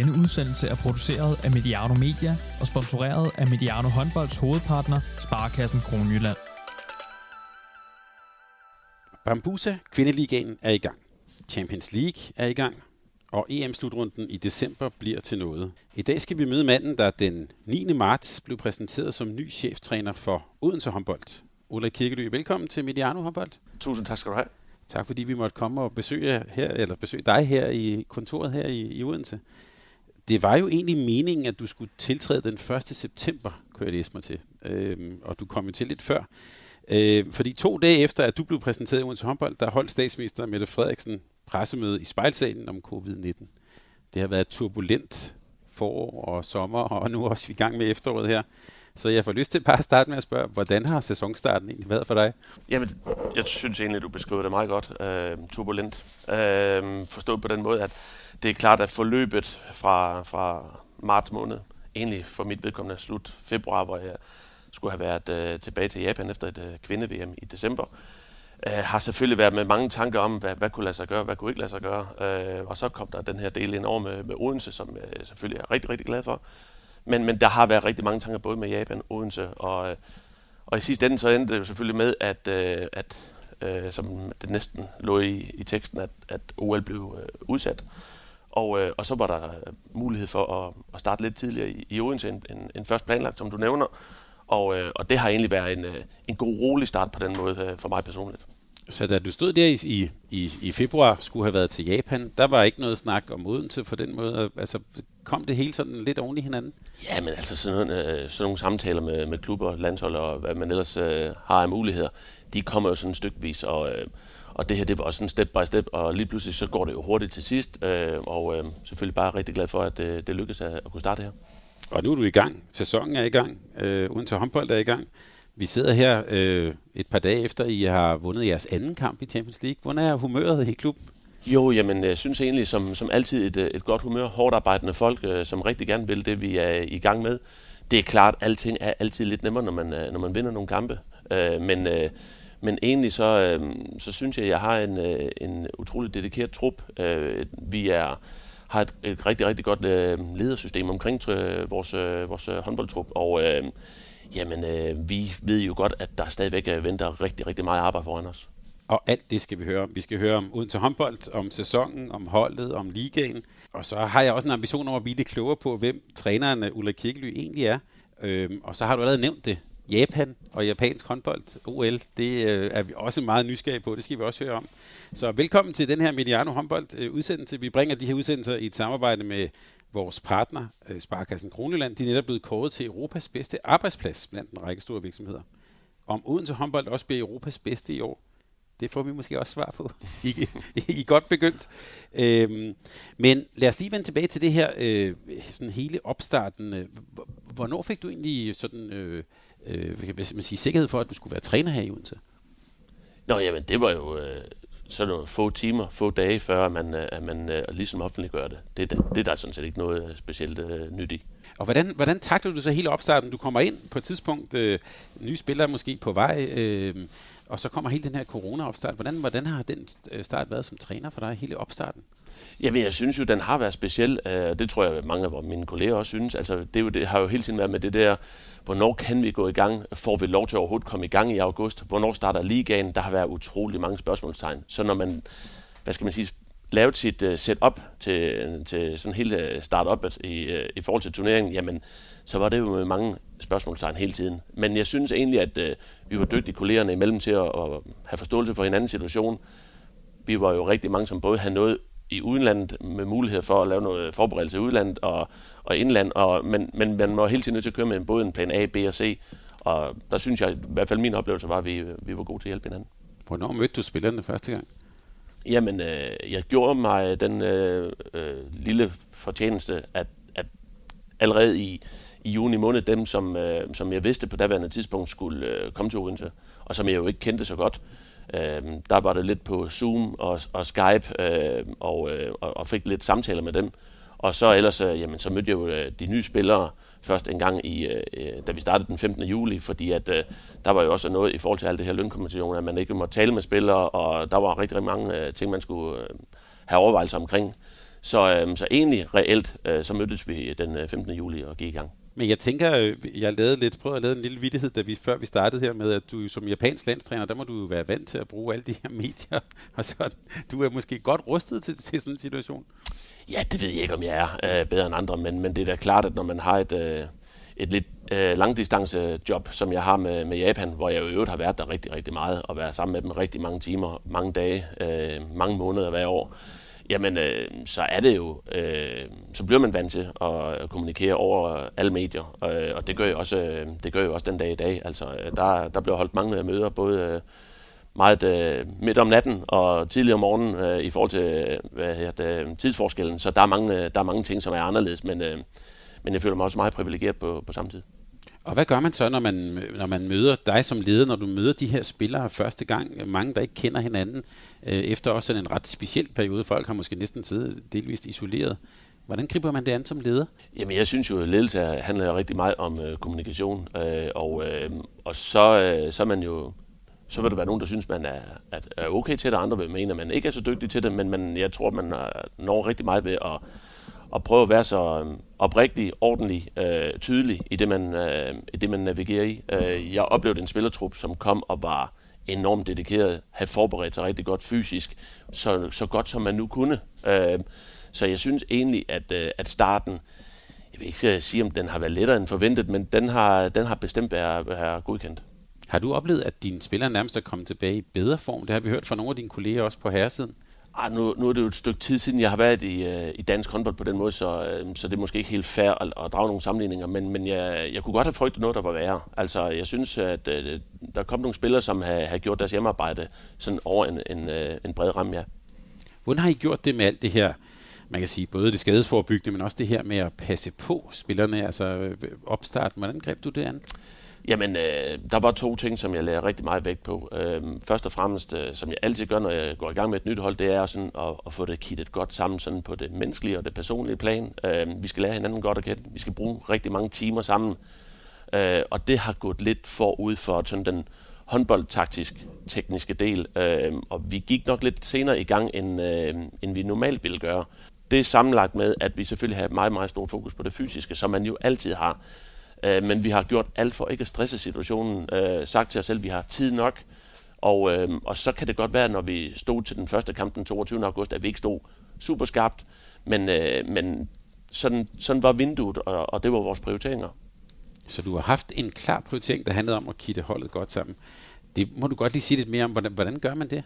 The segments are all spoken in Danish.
Denne udsendelse er produceret af Mediano Media og sponsoreret af Mediano Håndbolds hovedpartner, Sparkassen Kronjylland. Bambusa Kvindeligaen er i gang. Champions League er i gang. Og EM-slutrunden i december bliver til noget. I dag skal vi møde manden, der den 9. marts blev præsenteret som ny cheftræner for Odense håndbold. Ulla Kirkely, velkommen til Mediano håndbold. Tusind tak skal du have. Tak fordi vi måtte komme og besøge, her, eller besøge dig her i kontoret her i, i Odense. Det var jo egentlig meningen, at du skulle tiltræde den 1. september, kunne jeg læse mig til. Øhm, og du kom jo til lidt før. Øh, fordi to dage efter, at du blev præsenteret i Odense håndbold, der holdt statsminister Mette Frederiksen pressemøde i spejlsalen om covid-19. Det har været turbulent forår og sommer, og nu er også i gang med efteråret her. Så jeg får lyst til bare at starte med at spørge, hvordan har sæsonstarten egentlig været for dig? Jamen, jeg synes egentlig, du beskriver det meget godt. Øh, turbulent. Øh, forstået på den måde, at det er klart, at forløbet fra, fra marts måned, egentlig for mit vedkommende slut februar, hvor jeg skulle have været øh, tilbage til Japan efter et øh, kvinde-VM i december, øh, har selvfølgelig været med mange tanker om, hvad, hvad kunne lade sig gøre, hvad kunne ikke lade sig gøre. Øh, og så kom der den her del ind over med, med Odense, som jeg selvfølgelig er rigtig, rigtig glad for. Men, men der har været rigtig mange tanker, både med Japan, Odense, og, øh, og i sidste ende så endte det jo selvfølgelig med, at, øh, at øh, som det næsten lå i, i teksten, at, at OL blev øh, udsat. Og, øh, og så var der mulighed for at, at starte lidt tidligere i, i Odense end, end, end først planlagt, som du nævner. Og, øh, og det har egentlig været en, øh, en god, rolig start på den måde øh, for mig personligt. Så da du stod der i, i, i februar, skulle have været til Japan, der var ikke noget snak om Odense for den måde. Altså, kom det hele sådan lidt oven i hinanden? Ja, men altså sådan, nogle, øh, sådan nogle samtaler med, med klubber, landshold og hvad man ellers øh, har af muligheder, de kommer jo sådan stykvis, og, øh, og det her det var sådan step by step, og lige pludselig så går det jo hurtigt til sidst, øh, og øh, selvfølgelig bare rigtig glad for, at øh, det lykkedes at, at kunne starte her. Og nu er du i gang. Sæsonen er i gang. Øh, uden til håndbold er i gang. Vi sidder her øh, et par dage efter, I har vundet jeres anden kamp i Champions League. Hvordan er humøret i klubben? Jo, jamen jeg synes egentlig, som, som altid, et, et godt humør, hårdt arbejdende folk, øh, som rigtig gerne vil det, vi er i gang med. Det er klart, at alting er altid lidt nemmere, når man, øh, når man vinder nogle kampe. Øh, men, øh, men egentlig så, øh, så synes jeg, at jeg har en, øh, en utrolig dedikeret trup. Øh, vi er har et, et rigtig, rigtig godt øh, ledersystem omkring øh, vores, øh, vores håndboldtrup, og øh, jamen, øh, vi ved jo godt, at der stadigvæk øh, venter rigtig, rigtig meget arbejde foran os. Og alt det skal vi høre om. Vi skal høre om uden til håndbold, om sæsonen, om holdet, om ligaen. Og så har jeg også en ambition om at blive lidt klogere på, hvem træneren øh, Ulla Kirkely egentlig er. Øhm, og så har du allerede nævnt det. Japan og japansk håndbold, OL, det øh, er vi også meget nysgerrige på. Det skal vi også høre om. Så velkommen til den her Mediano håndbold øh, udsendelse. Vi bringer de her udsendelser i et samarbejde med vores partner, øh, Sparkassen Kroneland. De er netop blevet kåret til Europas bedste arbejdsplads blandt en række store virksomheder. Om Odense håndbold også bliver Europas bedste i år, det får vi måske også svar på. I, I godt begyndt. Øhm, men lad os lige vende tilbage til det her, øh, sådan hele opstarten. Hvornår fik du egentlig sådan, øh, øh, kan man sige, sikkerhed for, at du skulle være træner her i Odense? Nå, jamen, det var jo øh, sådan nogle få timer, få dage, før man, øh, at man øh, ligesom offentliggør det. Det, det, det er der sådan set ikke noget øh, specielt øh, nyt i. Og hvordan, hvordan takler du så hele opstarten? Du kommer ind på et tidspunkt, øh, nye spillere måske på vej, øh, og så kommer hele den her corona-opstart. Hvordan, hvordan har den start været som træner for dig, hele opstarten? Jamen, jeg synes jo, den har været speciel, og det tror jeg, mange af mine kolleger også synes. Altså, det, er jo, det har jo hele tiden været med det der, hvornår kan vi gå i gang? Får vi lov til at overhovedet komme i gang i august? Hvornår starter ligaen? Der har været utrolig mange spørgsmålstegn. Så når man, hvad skal man sige, lavet sit uh, setup til, til sådan hele øh, startupet i, uh, i forhold til turneringen, jamen, så var det jo med mange spørgsmålstegn hele tiden. Men jeg synes egentlig, at uh, vi var dygtige kollegerne imellem til at, at have forståelse for hinandens situation. Vi var jo rigtig mange, som både havde noget i udlandet med mulighed for at lave noget forberedelse i udlandet og, og indland, og, men, men man må hele tiden nødt til at køre med både en plan A, B og C, og der synes jeg, i hvert fald min oplevelse var, at vi, vi var gode til at hjælpe hinanden. Hvornår mødte du spillerne første gang? Jamen, øh, jeg gjorde mig den øh, øh, lille fortjeneste, at, at allerede i, i juni måned, dem som, øh, som jeg vidste på daværende tidspunkt skulle øh, komme til Odense, og som jeg jo ikke kendte så godt, øh, Øh, der var det lidt på Zoom og, og Skype, øhm, øh, og, øh, og fik lidt samtaler med dem. Og så ellers, øh, jamen, så mødte jeg jo øh, de nye spillere først en gang, i, øh, øh, da vi startede den 15. juli, fordi at, øh, der var jo også noget i forhold til alt det her lønkompensation, at man ikke måtte tale med spillere, og der var rigtig, rigtig mange øh, ting, man skulle øh, have overvejelser omkring. Så, øh, så egentlig reelt, øh, så mødtes vi den øh, 15. juli og gik i gang. Men jeg tænker, øh, jeg lavede lidt, prøvede at lave en lille vittighed, da vi, før vi startede her med, at du som japansk landstræner, der må du jo være vant til at bruge alle de her medier, og så du er måske godt rustet til, til sådan en situation. Ja, det ved jeg ikke, om jeg er øh, bedre end andre, men, men det er da klart, at når man har et, øh, et lidt øh, langdistance-job, som jeg har med, med Japan, hvor jeg jo i øvrigt har været der rigtig, rigtig meget, og været sammen med dem rigtig mange timer, mange dage, øh, mange måneder hver år, jamen øh, så er det jo, øh, så bliver man vant til at øh, kommunikere over alle medier, øh, og det gør, jo også, øh, det gør jo også den dag i dag. Altså, øh, der, der bliver holdt mange øh, møder, både øh, meget øh, midt om natten og tidlig om morgenen øh, i forhold til øh, hvad hedder det, tidsforskellen, så der er, mange, der er mange ting, som er anderledes, men, øh, men jeg føler mig også meget privilegeret på, på samme tid. Og hvad gør man så, når man, når man møder dig som leder, når du møder de her spillere første gang? Mange, der ikke kender hinanden, øh, efter også en ret speciel periode. Folk har måske næsten siddet delvist isoleret. Hvordan griber man det an som leder? Jamen, jeg synes jo, at ledelse handler rigtig meget om øh, kommunikation, øh, og, øh, og så, øh, så er man jo så vil der være nogen, der synes, man er, er okay til det, og andre vil mene, at man ikke er så dygtig til det, men man, jeg tror, man øh, når rigtig meget ved at at prøve at være så øhm, oprigtig, ordentlig, øh, tydelig i det, man, øh, i det, man navigerer i. Øh, jeg oplevede en spillertrup, som kom og var enormt dedikeret, havde forberedt sig rigtig godt fysisk, så, så godt som man nu kunne. Øh, så jeg synes egentlig, at, øh, at starten, jeg vil ikke øh, sige, om den har været lettere end forventet, men den har, den har bestemt været, været godkendt. Har du oplevet, at dine spillere nærmest er kommet tilbage i bedre form? Det har vi hørt fra nogle af dine kolleger også på herresiden. Ah, nu, nu er det jo et stykke tid siden, jeg har været i, øh, i dansk håndbold på den måde, så, øh, så det er måske ikke helt fair at, at drage nogle sammenligninger, men, men jeg, jeg kunne godt have frygtet noget, der var værre. Altså, jeg synes, at øh, der kom nogle spillere, som har, har gjort deres hjemmearbejde sådan over en, en, øh, en bred ramme, ja. Hvordan har I gjort det med alt det her, man kan sige, både det skadesforebyggende, men også det her med at passe på spillerne, altså øh, opstarten. Hvordan greb du det an? Jamen, øh, der var to ting, som jeg lagde rigtig meget vægt på. Øh, først og fremmest, øh, som jeg altid gør, når jeg går i gang med et nyt hold, det er sådan at, at få det kittet godt sammen sådan på det menneskelige og det personlige plan. Øh, vi skal lære hinanden godt at kende. Vi skal bruge rigtig mange timer sammen. Øh, og det har gået lidt forud for sådan den håndboldtaktisk tekniske del. Øh, og vi gik nok lidt senere i gang, end, øh, end vi normalt ville gøre. Det er sammenlagt med, at vi selvfølgelig har meget, meget stort fokus på det fysiske, som man jo altid har. Øh, men vi har gjort alt for ikke at stresse situationen. Øh, sagt til os selv, at vi har tid nok. Og, øh, og så kan det godt være, når vi stod til den første kamp den 22. august, at vi ikke stod super skarpt. Men, øh, men sådan, sådan var vinduet, og, og det var vores prioriteringer. Så du har haft en klar prioritering, der handlede om at kitte holdet godt sammen. Det må du godt lige sige lidt mere om. Hvordan, hvordan gør man det?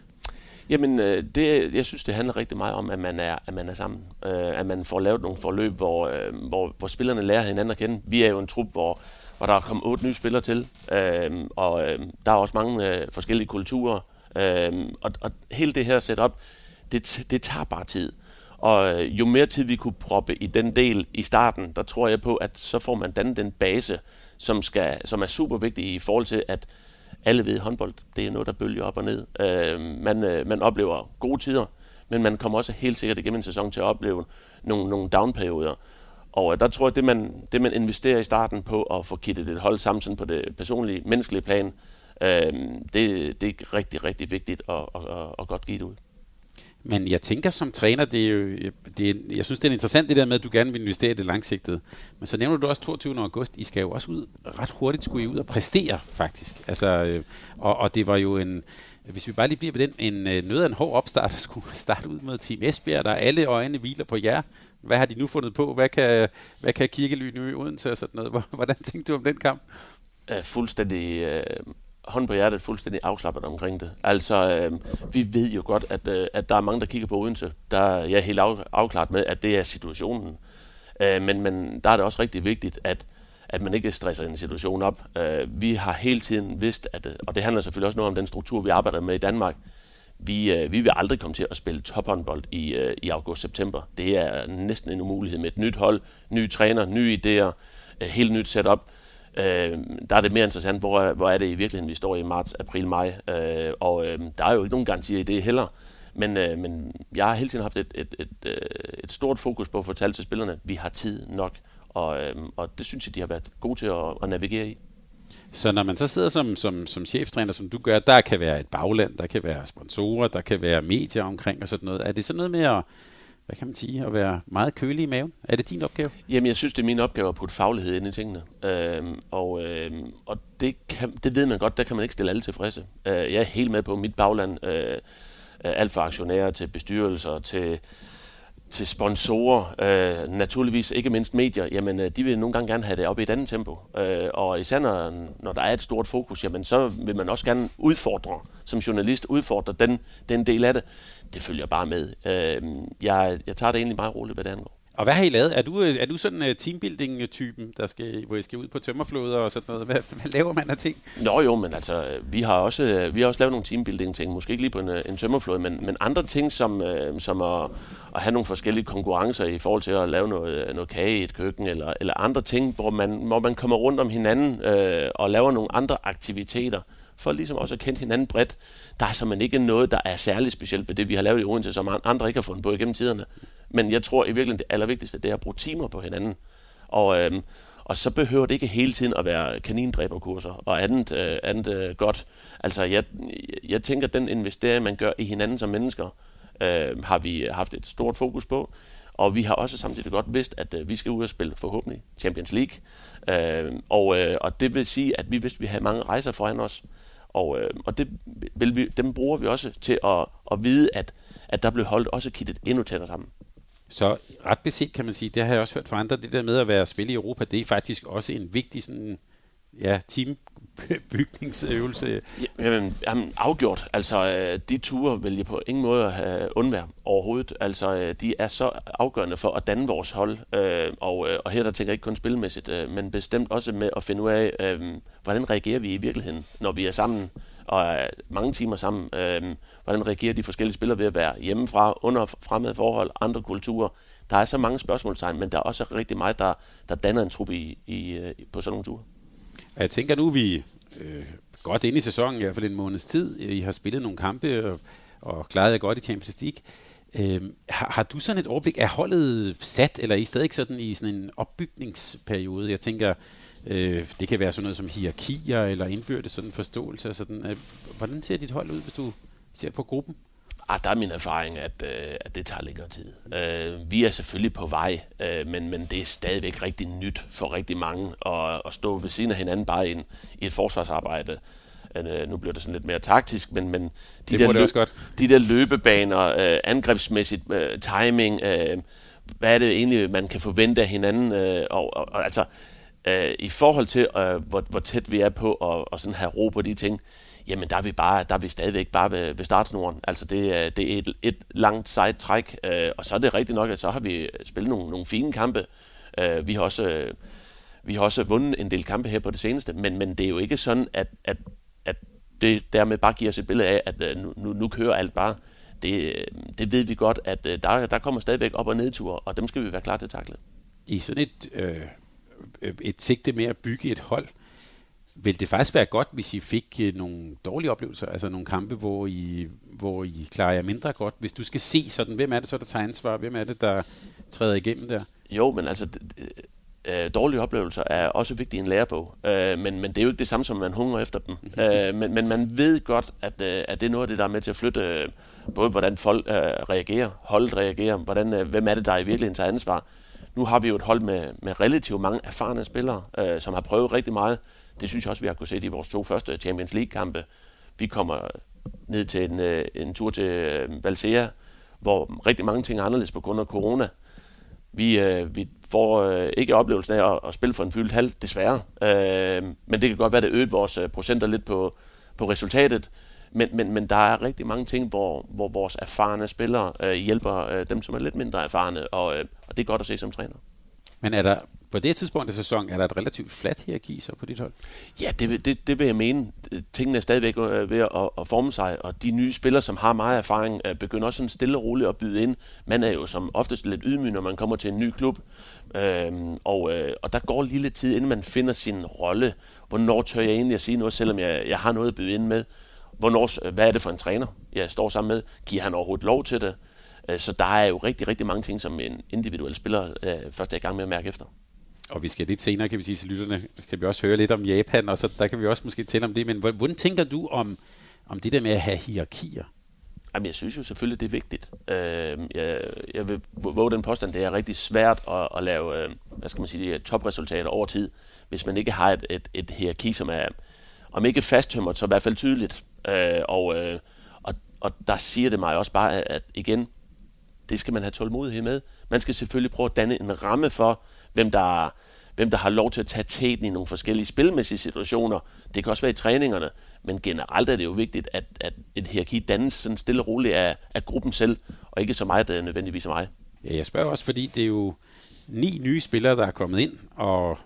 Jamen, øh, det, jeg synes, det handler rigtig meget om, at man er, at man er sammen. Øh, at man får lavet nogle forløb, hvor, øh, hvor, hvor spillerne lærer hinanden at kende. Vi er jo en trup, hvor, hvor der er kommet otte nye spillere til, øh, og øh, der er også mange øh, forskellige kulturer. og, og hele det her setup, det, det tager bare tid. Og jo mere tid vi kunne proppe i den del i starten, der tror jeg på, at så får man dannet den base, som, skal, som er super vigtig i forhold til, at alle ved håndbold, det er noget, der bølger op og ned. Øh, man, øh, man oplever gode tider, men man kommer også helt sikkert igennem en sæson til at opleve nogle, nogle downperioder. Og øh, der tror jeg, det man, det man investerer i starten på at få kittet et hold sammen sådan på det personlige, menneskelige plan, øh, det, det er rigtig, rigtig vigtigt at, at, at, at godt give det ud. Men jeg tænker som træner, det er jo, det er, jeg synes, det er interessant det der med, at du gerne vil investere i det langsigtede. Men så nævner du også 22. august. I skal jo også ud, ret hurtigt skulle I ud og præstere, faktisk. Altså, øh, og, og det var jo en, hvis vi bare lige bliver ved den, en øh, nød af en hård opstart, at skulle starte ud med Team Esbjerg, der alle øjne hviler på jer. Hvad har de nu fundet på? Hvad kan, hvad kan Kirkely nu uden til og sådan noget? Hvordan tænkte du om den kamp? Uh, fuldstændig uh, hånd på hjertet fuldstændig afslappet omkring det. Altså, øh, vi ved jo godt, at, øh, at der er mange, der kigger på Odense. Der er jeg helt af, afklaret med, at det er situationen. Øh, men, men der er det også rigtig vigtigt, at, at man ikke stresser en situation op. Øh, vi har hele tiden vidst, at, og det handler selvfølgelig også noget om den struktur, vi arbejder med i Danmark, vi, øh, vi vil aldrig komme til at spille tophåndbold i, øh, i august-september. Det er næsten en umulighed med et nyt hold, nye træner, nye idéer, øh, helt nyt setup øh, der er det mere interessant, hvor, hvor er det i virkeligheden, vi står i marts, april, maj. Øh, og øh, der er jo ikke nogen garantier i det heller. Men, øh, men jeg har hele tiden haft et, et, et, et, et stort fokus på at fortælle til spillerne, at vi har tid nok. Og, øh, og det synes jeg, de har været gode til at, at navigere i. Så når man så sidder som, som, som cheftræner, som du gør, der kan være et bagland, der kan være sponsorer, der kan være medier omkring og sådan noget. Er det sådan noget med at hvad kan man sige, at være meget kølig i maven? Er det din opgave? Jamen, jeg synes, det er min opgave at putte faglighed ind i tingene. Øhm, og øhm, og det, kan, det ved man godt, der kan man ikke stille alle tilfredse. Øh, jeg er helt med på mit bagland. Øh, alt fra aktionærer til bestyrelser til til sponsorer, øh, naturligvis ikke mindst medier, jamen øh, de vil nogle gange gerne have det op i et andet tempo. Øh, og især når, når der er et stort fokus, jamen så vil man også gerne udfordre, som journalist udfordre den, den del af det. Det følger bare med. Øh, jeg, jeg tager det egentlig meget roligt, hvad det angår. Og hvad har I lavet? Er du, øh, er du sådan uh, teambuilding-typen, der skal, hvor I skal ud på tømmerfloder og sådan noget? Hvad, hvad laver man af ting? Nå jo, men altså, øh, vi har også, vi har også lavet nogle teambuilding-ting. Måske ikke lige på en, en tømmerflod, men, men andre ting, som, som at, at have nogle forskellige konkurrencer i forhold til at lave noget, noget kage i et køkken, eller, eller andre ting, hvor man, hvor man kommer rundt om hinanden øh, og laver nogle andre aktiviteter for ligesom også at kende hinanden bredt. Der er simpelthen ikke noget, der er særligt specielt ved det, vi har lavet i Odense, som andre ikke har fundet på igennem tiderne. Men jeg tror i virkeligheden, det allervigtigste, det er at bruge timer på hinanden. Og, øhm, og så behøver det ikke hele tiden at være kanindræberkurser og andet, øh, andet øh, godt. Altså, jeg, jeg tænker, at den investering, man gør i hinanden som mennesker, øh, har vi haft et stort fokus på. Og vi har også samtidig godt vidst, at øh, vi skal ud og spille forhåbentlig Champions League. Øh, og, øh, og det vil sige, at vi vidste, at vi havde mange rejser foran os. Og, øh, og det vil vi, dem bruger vi også til at, at vide, at, at der blev holdt også kittet endnu tættere sammen. Så ret beset kan man sige, det har jeg også hørt fra andre, det der med at være spille i Europa, det er faktisk også en vigtig sådan, ja, team bygningsøvelse? Jamen, jamen, afgjort. Altså, øh, de ture vil jeg på ingen måde have undvære overhovedet. Altså, øh, de er så afgørende for at danne vores hold. Og, og her der tænker jeg ikke kun spilmæssigt, men bestemt også med at finde ud af, hvordan reagerer vi i virkeligheden, når vi er sammen og er mange timer sammen. Øhm, hvordan reagerer de forskellige spillere ved at være hjemmefra, under fremmede forhold, andre kulturer. Der er så mange spørgsmålstegn, men der er også rigtig meget, der, der danner en trup i, i, øh, på sådan nogle ture. Jeg tænker nu, vi øh, godt ind i sæsonen, i hvert fald en måneds tid. I har spillet nogle kampe og, og klaret jer godt i Champions League. Øh, har, har du sådan et overblik? Er holdet sat, eller er I stadig sådan i sådan en opbygningsperiode? Jeg tænker, øh, det kan være sådan noget som hierarkier eller indbyrdes sådan forståelse. Sådan, øh, hvordan ser dit hold ud, hvis du ser på gruppen? Ah, der er min erfaring, at, øh, at det tager længere tid. Øh, vi er selvfølgelig på vej, øh, men, men det er stadigvæk rigtig nyt for rigtig mange at, at stå ved siden af hinanden bare i, en, i et forsvarsarbejde. Øh, nu bliver det sådan lidt mere taktisk, men, men de, der, løb, godt. de der løbebaner, øh, angrebsmæssigt øh, timing, øh, hvad er det egentlig, man kan forvente af hinanden? Øh, og, og, og altså, øh, i forhold til, øh, hvor, hvor tæt vi er på at og sådan have ro på de ting, jamen der er vi, bare, der er vi stadigvæk bare ved, ved startsnoren. Altså det, det er et, et langt sejt træk, øh, og så er det rigtigt nok, at så har vi spillet nogle, nogle fine kampe. Øh, vi har også... Øh, vi har også vundet en del kampe her på det seneste, men, men det er jo ikke sådan, at, at, at det dermed bare giver os et billede af, at øh, nu, nu, nu kører alt bare. Det, øh, det ved vi godt, at øh, der, der kommer stadigvæk op- og nedture, og dem skal vi være klar til at takle. I sådan et, øh, et sigte med at bygge et hold, vil det faktisk være godt, hvis I fik øh, nogle dårlige oplevelser, altså nogle kampe, hvor I, hvor I klarer jer mindre godt? Hvis du skal se sådan, hvem er det så, der tager ansvar? Hvem er det, der træder igennem der? Jo, men altså, øh, dårlige oplevelser er også vigtige i en lærebog, øh, men, men det er jo ikke det samme som, man hungrer efter dem. øh, men, men man ved godt, at, øh, at det er noget af det, der er med til at flytte øh, både, hvordan folk øh, reagerer, holdet reagerer, hvordan, øh, hvem er det, der i virkeligheden tager ansvar. Nu har vi jo et hold med, med relativt mange erfarne spillere, øh, som har prøvet rigtig meget. Det synes jeg også, vi har kunnet se i vores to første Champions League-kampe. Vi kommer ned til en, øh, en tur til øh, Valsea, hvor rigtig mange ting er anderledes på grund af corona. Vi, øh, vi får øh, ikke oplevelsen af at, at spille for en fyldt halv, desværre. Øh, men det kan godt være, at det øget vores øh, procenter lidt på, på resultatet. Men, men, men der er rigtig mange ting, hvor, hvor vores erfarne spillere øh, hjælper øh, dem, som er lidt mindre erfarne, og, øh, og det er godt at se som træner. Men er der på det tidspunkt af sæsonen, er der et relativt fladt hierarki så på dit hold? Ja, det, det, det vil jeg mene. Tingene er stadigvæk øh, ved at, at forme sig, og de nye spillere, som har meget erfaring, øh, begynder også sådan stille og roligt at byde ind. Man er jo som oftest lidt ydmyg, når man kommer til en ny klub, øhm, og, øh, og der går lige lidt tid, inden man finder sin rolle. Hvornår tør jeg egentlig at sige noget, selvom jeg, jeg har noget at byde ind med? Hvornår, hvad er det for en træner, jeg står sammen med? Giver han overhovedet lov til det? Så der er jo rigtig, rigtig mange ting, som en individuel spiller først er i gang med at mærke efter. Og vi skal lidt senere, kan vi sige til lytterne, kan vi også høre lidt om Japan, og så der kan vi også måske tale om det. Men hvordan tænker du om, om det der med at have hierarkier? Jamen, jeg synes jo selvfølgelig, det er vigtigt. Øh, jeg, jeg vil våge den påstand, det er rigtig svært at, at lave, øh, hvad skal man sige, topresultater over tid, hvis man ikke har et, et, et hierarki, som er, om ikke fasttømret, så i hvert fald tydeligt. Øh, og, øh, og, og der siger det mig også bare, at igen, det skal man have tålmodighed med. Man skal selvfølgelig prøve at danne en ramme for, hvem der, hvem der har lov til at tage tæten i nogle forskellige spilmæssige situationer. Det kan også være i træningerne, men generelt er det jo vigtigt, at, at et hierarki dannes sådan stille og roligt af, af gruppen selv, og ikke så meget øh, nødvendigvis af mig. Ja, jeg spørger også, fordi det er jo ni nye spillere, der er kommet ind, og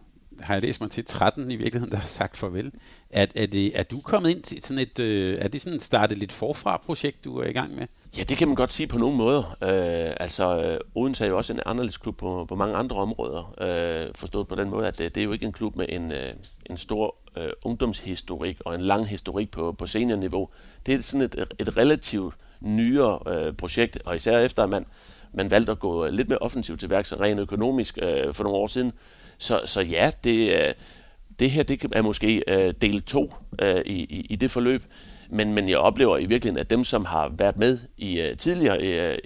har jeg læst mig til 13 i virkeligheden, der har sagt farvel. Er, er, det, er du kommet ind til sådan et, øh, er det sådan et startet lidt forfra-projekt, du er i gang med? Ja, det kan man godt sige på nogle måder. Øh, altså, øh, Odense er jo også en anderledes klub på, på mange andre områder. Øh, forstået på den måde, at det, det er jo ikke en klub med en, øh, en stor øh, ungdomshistorik og en lang historik på, på seniorniveau. Det er sådan et, et relativt nyere øh, projekt, og især efter, at man, man valgte at gå lidt mere offensivt til værks rent økonomisk øh, for nogle år siden. Så, så ja, det, øh, det her det er måske øh, del 2 øh, i, i, i det forløb. Men, men jeg oplever i virkeligheden, at dem, som har været med i, uh, tidligere,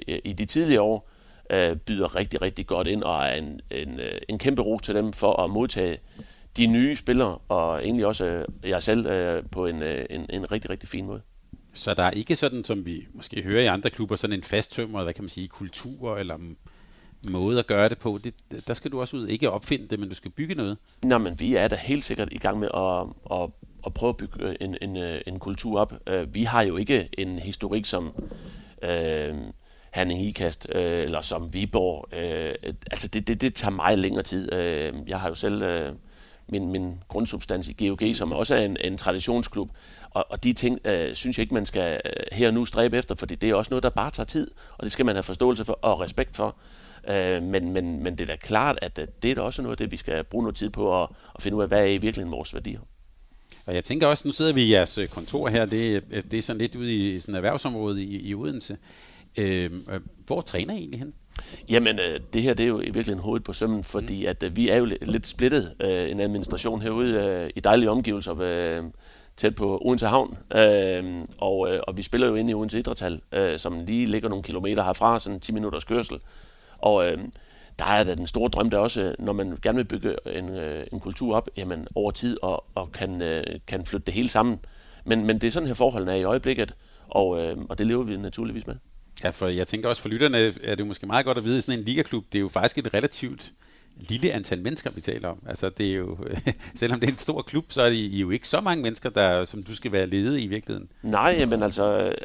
uh, i de tidligere år, uh, byder rigtig, rigtig godt ind, og er en, en, uh, en kæmpe ro til dem for at modtage de nye spillere, og egentlig også uh, jeg selv uh, på en, uh, en, en rigtig, rigtig fin måde. Så der er ikke sådan, som vi måske hører i andre klubber, sådan en fasttømmer, hvad kan man sige, kultur eller måde at gøre det på. Det, der skal du også ud, ikke opfinde det, men du skal bygge noget. Nå, men vi er da helt sikkert i gang med at, at at prøve at bygge øh, en, en, øh, en kultur op. Øh, vi har jo ikke en historik som øh, Herning Ikast, øh, eller som Viborg. Øh, altså det, det, det tager meget længere tid. Jeg har jo selv øh, min, min grundsubstans i GOG, som også er en, en traditionsklub. Og, og de ting øh, synes jeg ikke, man skal øh, her og nu stræbe efter, fordi det er også noget, der bare tager tid, og det skal man have forståelse for og respekt for. Øh, men, men, men det er da klart, at det er da også noget det, vi skal bruge noget tid på at, at finde ud af, hvad er i virkeligheden vores værdier. Og jeg tænker også, nu sidder vi i jeres øh, kontor her, det, øh, det er sådan lidt ude i sådan et erhvervsområde i, i Odense. Øh, hvor træner I egentlig hen? Jamen, øh, det her det er jo i virkeligheden hovedet på sømmen, fordi mm. at øh, vi er jo lidt splittet, øh, en administration herude øh, i dejlige omgivelser, øh, tæt på Odense Havn, øh, og, øh, og vi spiller jo inde i Odense Idrætshal, øh, som lige ligger nogle kilometer herfra, sådan 10 minutters kørsel. Og øh, der er da den store drøm der også, når man gerne vil bygge en, øh, en kultur op, jamen over tid og, og kan, øh, kan flytte det hele sammen. Men, men det er sådan her forholdene er i øjeblikket, og, øh, og det lever vi naturligvis med. Ja, for jeg tænker også for lytterne er det måske meget godt at vide, at sådan en ligaklub, det er jo faktisk et relativt lille antal mennesker, vi taler om. Altså, det er jo, selvom det er en stor klub, så er det jo ikke så mange mennesker, der, som du skal være ledet i virkeligheden. Nej, men altså,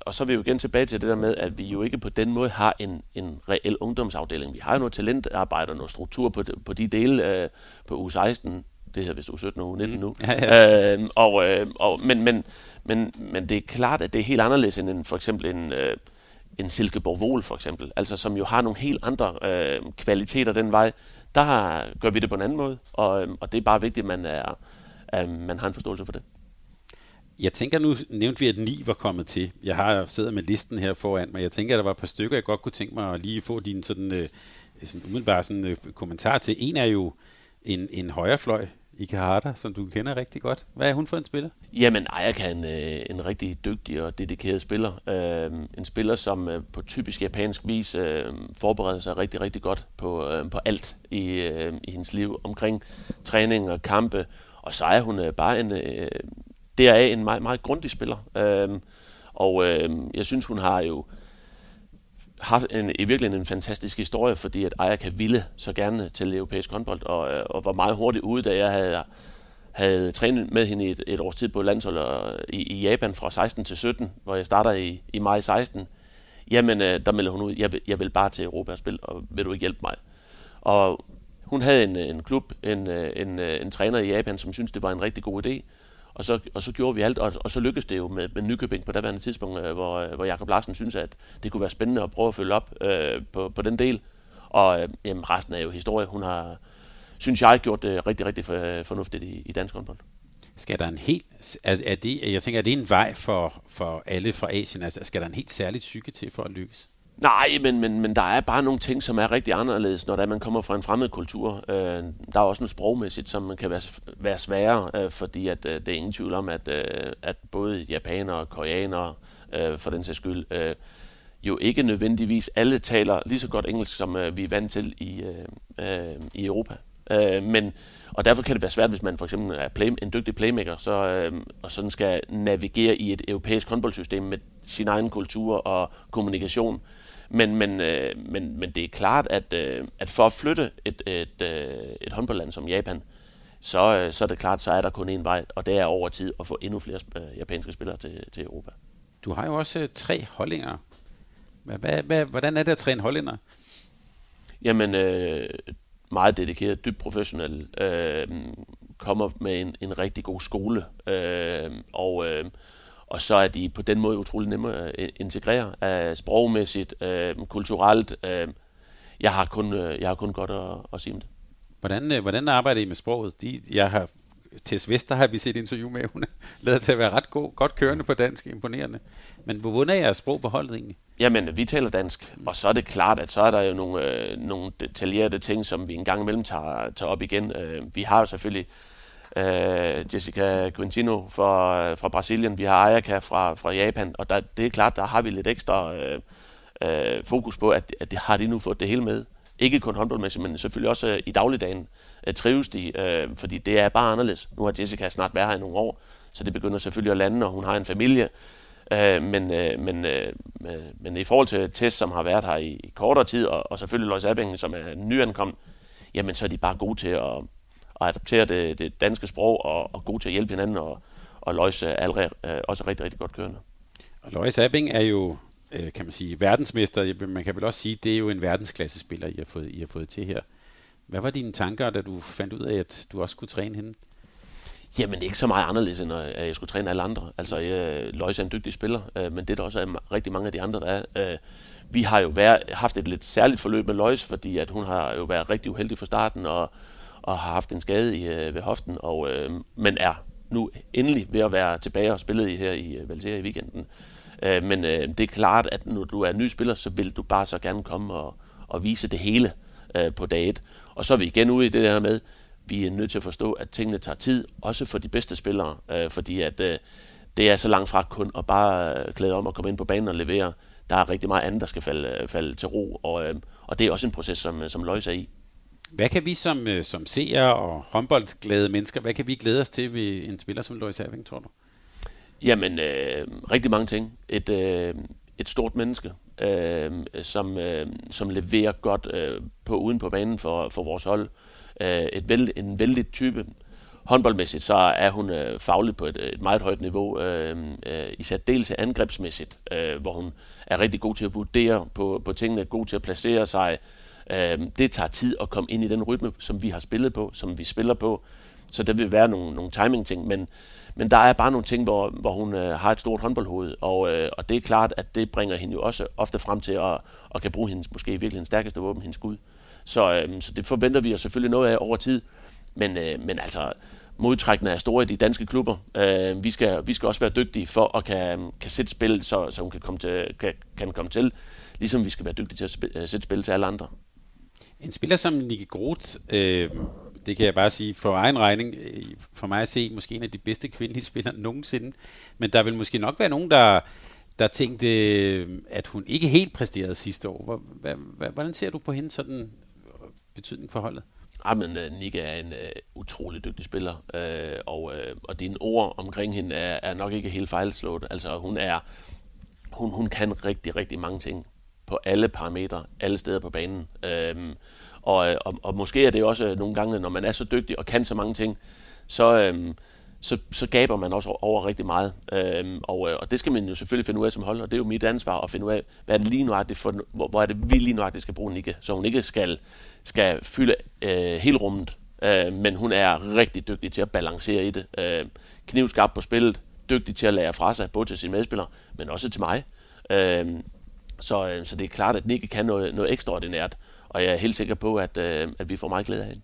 og så er vi jo igen tilbage til det der med, at vi jo ikke på den måde har en, en reel ungdomsafdeling. Vi har jo noget talentarbejde og noget struktur på, på de dele øh, på U16, det hedder vist U17 og U19 nu. Ja, ja. Øh, og, øh, og, men, men, men, men det er klart, at det er helt anderledes end en, for eksempel en, øh, en Silkeborg Vol for eksempel, altså som jo har nogle helt andre øh, kvaliteter den vej, der gør vi det på en anden måde, og, øh, og det er bare vigtigt, at man, er, at man har en forståelse for det. Jeg tænker, nu nævnte vi, at ni var kommet til. Jeg har siddet med listen her foran mig. Jeg tænker, at der var et par stykker, jeg godt kunne tænke mig at lige få din sådan, øh, sådan umiddelbare sådan, øh, kommentar til. En er jo en, en højrefløj Ikehata, som du kender rigtig godt. Hvad er hun for en spiller? Jamen, Ayaka er en, øh, en rigtig dygtig og dedikeret spiller. Øh, en spiller, som øh, på typisk japansk vis øh, forbereder sig rigtig, rigtig godt på, øh, på alt i, øh, i hendes liv omkring træning og kampe. Og så er hun øh, bare en, øh, deraf en meget, meget grundig spiller. Øh, og øh, jeg synes, hun har jo haft en, i virkeligheden en fantastisk historie, fordi at Ajax ville så gerne til europæisk håndbold, og, øh, og var meget hurtigt ude, da jeg havde, havde trænet med hende et, et års tid på landshold i, i Japan fra 16 til 17, hvor jeg starter i, i maj 16. Jamen, øh, der melder hun ud, jeg vil, jeg vil bare til Europa og spille, og vil du ikke hjælpe mig? Og hun havde en, øh, en klub, en, øh, en, en, en træner i Japan, som syntes, det var en rigtig god idé, og så, og så gjorde vi alt, og, og så lykkedes det jo med, med Nykøbing på daværende tidspunkt, øh, hvor, øh, hvor Jakob Larsen synes, at det kunne være spændende at prøve at følge op øh, på, på den del. Og øh, jamen, resten er jo historie. Hun har, synes jeg, gjort det rigtig, rigtig fornuftigt i, i dansk håndbold. Skal der en helt, er, er det, jeg tænker, er det en vej for, for alle fra Asien? Altså, skal der en helt særlig psyke til for at lykkes? Nej, men, men, men der er bare nogle ting, som er rigtig anderledes, når der man kommer fra en fremmed kultur. Øh, der er også noget sprogmæssigt, som kan være, være sværere, øh, fordi at, øh, det er ingen tvivl om, at, øh, at både japanere, og koreanere, øh, for den sags skyld. Øh, jo ikke nødvendigvis alle taler lige så godt engelsk, som øh, vi er vant til i, øh, øh, i Europa. Øh, men, og derfor kan det være svært, hvis man for eksempel er play, en dygtig playmaker, så, øh, og sådan skal navigere i et europæisk håndboldsystem med sin egen kultur og kommunikation. Men, men, øh, men, men det er klart, at, øh, at for at flytte et, et, øh, et håndboldland som Japan, så, øh, så er det klart, så er der kun én vej, og det er over tid at få endnu flere øh, japanske spillere til, til Europa. Du har jo også øh, tre holdinger. Hvad, hvad, hvordan er det at træne hollænder? Jamen, øh, meget dedikeret, dybt professionel, øh, kommer med en, en rigtig god skole, øh, og, øh, og så er de på den måde utrolig nemme at øh, integrere, øh, sprogmæssigt, øh, kulturelt. Øh, jeg, har kun, øh, jeg har kun godt at, at sige om det. Hvordan, øh, hvordan arbejder I med sproget? De, jeg har Tess Vester har vi set interview med. Hun lader til at være ret god, godt kørende på dansk, imponerende. Men hvor er jeres sprog på holdet egentlig? Jamen, vi taler dansk, og så er det klart, at så er der jo nogle, øh, nogle detaljerede ting, som vi en gang imellem tager, tager op igen. Øh, vi har jo selvfølgelig øh, Jessica Quintino fra, fra Brasilien, vi har Ayaka fra, fra Japan, og der, det er klart, der har vi lidt ekstra øh, øh, fokus på, at, at det har de nu fået det hele med. Ikke kun håndboldmæssigt, men selvfølgelig også øh, i dagligdagen øh, trives de, øh, fordi det er bare anderledes. Nu har Jessica snart været her i nogle år, så det begynder selvfølgelig at lande, og hun har en familie. Øh, men, øh, men, øh, øh men i forhold til Tess, som har været her i, i kortere tid, og, og selvfølgelig Lois Abingen, som er nyankommet, jamen så er de bare gode til at, at adaptere det, det danske sprog, og, og gode til at hjælpe hinanden, og, og Lois er allerede øh, også rigtig, rigtig godt kørende. Og Lois Abing er jo øh, kan man sige, verdensmester. Man kan vel også sige, det er jo en verdensklasse spiller, I har fået, I har fået til her. Hvad var dine tanker, da du fandt ud af, at du også skulle træne hende? Jamen ikke så meget anderledes, end øh, at jeg skulle træne alle andre. Altså, jeg, øh, Løjse er en dygtig spiller, øh, men det er der også er rigtig mange af de andre, der er. Øh, vi har jo været, haft et lidt særligt forløb med Løjse, fordi at hun har jo været rigtig uheldig fra starten, og, og har haft en skade i, øh, ved hoften, og, øh, men er nu endelig ved at være tilbage og spillet i her i øh, Valseria i weekenden. Øh, men øh, det er klart, at når du er ny spiller, så vil du bare så gerne komme og, og vise det hele øh, på dag 1. Og så er vi igen ude i det her med, vi er nødt til at forstå, at tingene tager tid, også for de bedste spillere, øh, fordi at øh, det er så langt fra kun at bare øh, klæde om og komme ind på banen og levere. Der er rigtig meget andet, der skal falde, falde til ro, og, øh, og det er også en proces, som, som Løjs er i. Hvad kan vi som, som seere og håndboldglade mennesker, hvad kan vi glæde os til ved en spiller som Løjs Erving, tror du? Jamen, øh, rigtig mange ting. Et, øh, et stort menneske, øh, som, øh, som leverer godt øh, på uden på banen for, for vores hold. Øh, Øh, et vældig, en vældig type. Håndboldmæssigt så er hun øh, fagligt på et, et meget højt niveau, øh, øh, i dels angrebsmæssigt, øh, hvor hun er rigtig god til at vurdere på, på tingene, god til at placere sig. Øh, det tager tid at komme ind i den rytme, som vi har spillet på, som vi spiller på. Så der vil være nogle, nogle timing-ting, men men der er bare nogle ting, hvor, hvor hun øh, har et stort håndboldhoved, og, øh, og det er klart, at det bringer hende jo også ofte frem til at, at kan bruge hendes måske virkelig hendes stærkeste våben, hendes skud. Så, øh, så det forventer vi os selvfølgelig noget af over tid. Men, øh, men altså, modtrækkene er store i de danske klubber. Øh, vi, skal, vi skal også være dygtige for at kan, kan sætte spil, så, så hun kan komme, til, kan, kan komme til, ligesom vi skal være dygtige til at øh, sætte spil til alle andre. En spiller som Nicky Groth, øh, det kan jeg bare sige for egen regning, øh, for mig at se, måske en af de bedste kvindelige spillere nogensinde. Men der vil måske nok være nogen, der, der tænkte, øh, at hun ikke helt præsterede sidste år. Hvordan ser du på hende sådan betydning for holdet? Ah, men øh, uh, Nika er en uh, utrolig dygtig spiller, uh, og, uh, og dine ord omkring hende er, er nok ikke helt fejlslået. Altså, hun er hun, hun kan rigtig, rigtig mange ting på alle parametre, alle steder på banen. Uh, og, og, og måske er det også nogle gange, når man er så dygtig og kan så mange ting, så, uh, så, så gaber man også over rigtig meget. Øhm, og, øh, og det skal man jo selvfølgelig finde ud af som hold, og det er jo mit ansvar at finde ud af, hvad er det lige nuagtigt for, hvor, hvor er det vi lige nuagtigt skal bruge Nikke, så hun ikke skal, skal fylde øh, hele rummet. Øh, men hun er rigtig dygtig til at balancere i det. Øh, knivskarp på spillet, dygtig til at lære fra sig, både til sine medspillere, men også til mig. Øh, så, øh, så det er klart, at Nikke kan noget, noget ekstraordinært. Og jeg er helt sikker på, at, øh, at vi får meget glæde af hende.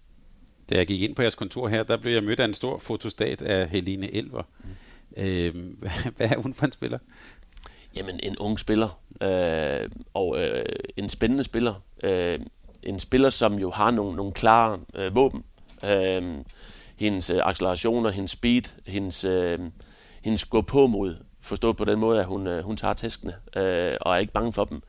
Da jeg gik ind på jeres kontor her, der blev jeg mødt af en stor fotostat af Helene Elver. Mm. Øh, hvad er hun for en spiller? Jamen, en ung spiller. Øh, og øh, en spændende spiller. Øh, en spiller, som jo har nogle, nogle klare øh, våben. Øh, hendes øh, accelerationer, hendes speed, hendes, øh, hendes gå på mod Forstået på den måde, at hun, øh, hun tager tæskene øh, og er ikke bange for dem.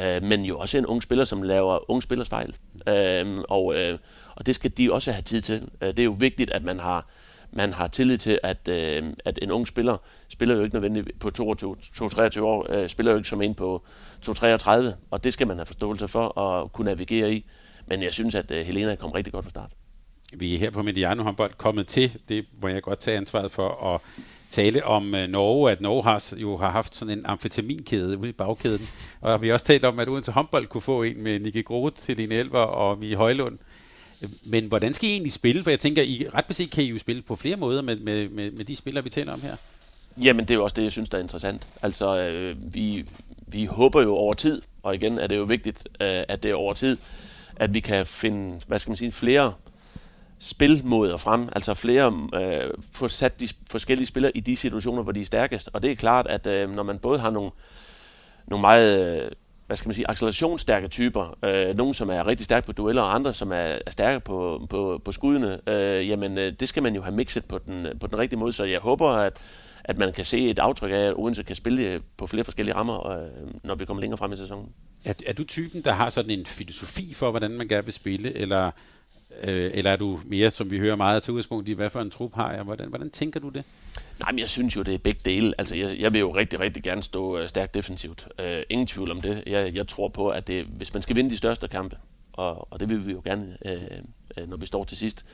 Øh, men jo også en ung spiller, som laver ung spillers fejl. Øh, og, øh, og det skal de også have tid til. Øh, det er jo vigtigt, at man har, man har tillid til, at, øh, at en ung spiller spiller jo ikke nødvendigt på 22-23 år, øh, spiller jo ikke som en på 2-33, og det skal man have forståelse for at kunne navigere i. Men jeg synes, at øh, Helena kom rigtig godt fra start. Vi er her på Mediano håndbold kommet til, det må jeg godt tage ansvaret for, at tale om øh, Norge, at Norge har, jo har haft sådan en amfetaminkæde ude i bagkæden. Og vi har også talt om, at Odense håndbold kunne få en med Nicky Groth, Helene Elver og Vi Højlund. Men hvordan skal I egentlig spille? For jeg tænker, I ret beset kan I jo spille på flere måder med, med, med, med de spillere, vi taler om her. Jamen, det er jo også det, jeg synes, der er interessant. Altså, øh, vi, vi håber jo over tid, og igen er det jo vigtigt, øh, at det er over tid, at vi kan finde, hvad skal man sige, flere spilmåder frem, altså flere, øh, få sat de forskellige spillere i de situationer, hvor de er stærkest. Og det er klart, at øh, når man både har nogle, nogle meget, øh, hvad skal man sige, accelerationsstærke typer, øh, nogen som er rigtig stærke på dueller, og andre som er, er stærke på, på, på skuddene, øh, jamen øh, det skal man jo have mixet på den, på den rigtige måde. Så jeg håber, at, at man kan se et aftryk af, at Odense kan spille på flere forskellige rammer, øh, når vi kommer længere frem i sæsonen. Er, er du typen, der har sådan en filosofi for, hvordan man gerne vil spille, eller Øh, eller er du mere, som vi hører meget til udgangspunkt i, hvad for en trup har jeg? Hvordan, hvordan tænker du det? Nej, men jeg synes jo, det er begge dele. Altså, jeg, jeg vil jo rigtig, rigtig gerne stå øh, stærkt defensivt. Øh, ingen tvivl om det. Jeg, jeg tror på, at det, hvis man skal vinde de største kampe, og, og det vil vi jo gerne, øh, øh når vi står til sidst,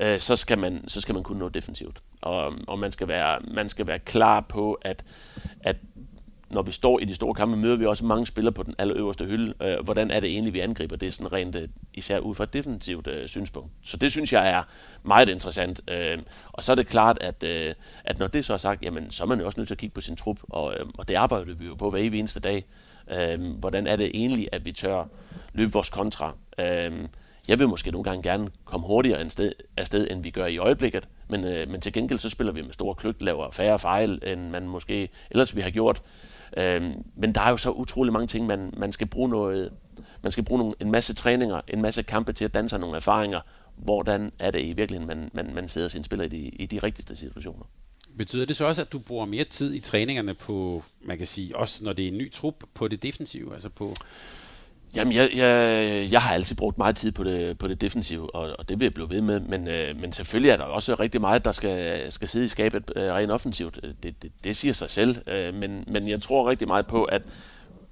øh, så, skal man, så skal man kunne nå defensivt. Og, og man, skal være, man skal være klar på, at, at når vi står i de store kampe, møder vi også mange spillere på den allerøverste hylde. Øh, hvordan er det egentlig, vi angriber det sådan rent øh, især ud fra et defensivt øh, synspunkt. Så det synes jeg er meget interessant. Øh, og så er det klart, at, øh, at når det så er sagt, jamen, så er man jo også nødt til at kigge på sin trup, og, øh, og det arbejder vi jo på hver evig eneste dag. Øh, hvordan er det egentlig, at vi tør løbe vores kontra? Øh, jeg vil måske nogle gange gerne komme hurtigere afsted, sted, end vi gør i øjeblikket, men, øh, men til gengæld så spiller vi med store kløgt, laver færre fejl, end man måske ellers vi har gjort. Øh, men der er jo så utrolig mange ting, man, man skal bruge noget, man skal bruge nogle, en masse træninger, en masse kampe til at danse nogle erfaringer. Hvordan er det i virkeligheden, man, man, man sidder sin spiller i de, i de rigtigste situationer? Betyder det så også, at du bruger mere tid i træningerne på, man kan sige, også når det er en ny trup, på det defensive, altså på... Jamen, jeg, jeg, jeg har altid brugt meget tid på det, på det defensive, og, og det vil jeg blive ved med, men, øh, men selvfølgelig er der også rigtig meget, der skal, skal sidde i skabet øh, rent offensivt. Det, det, det siger sig selv, øh, men, men jeg tror rigtig meget på, at,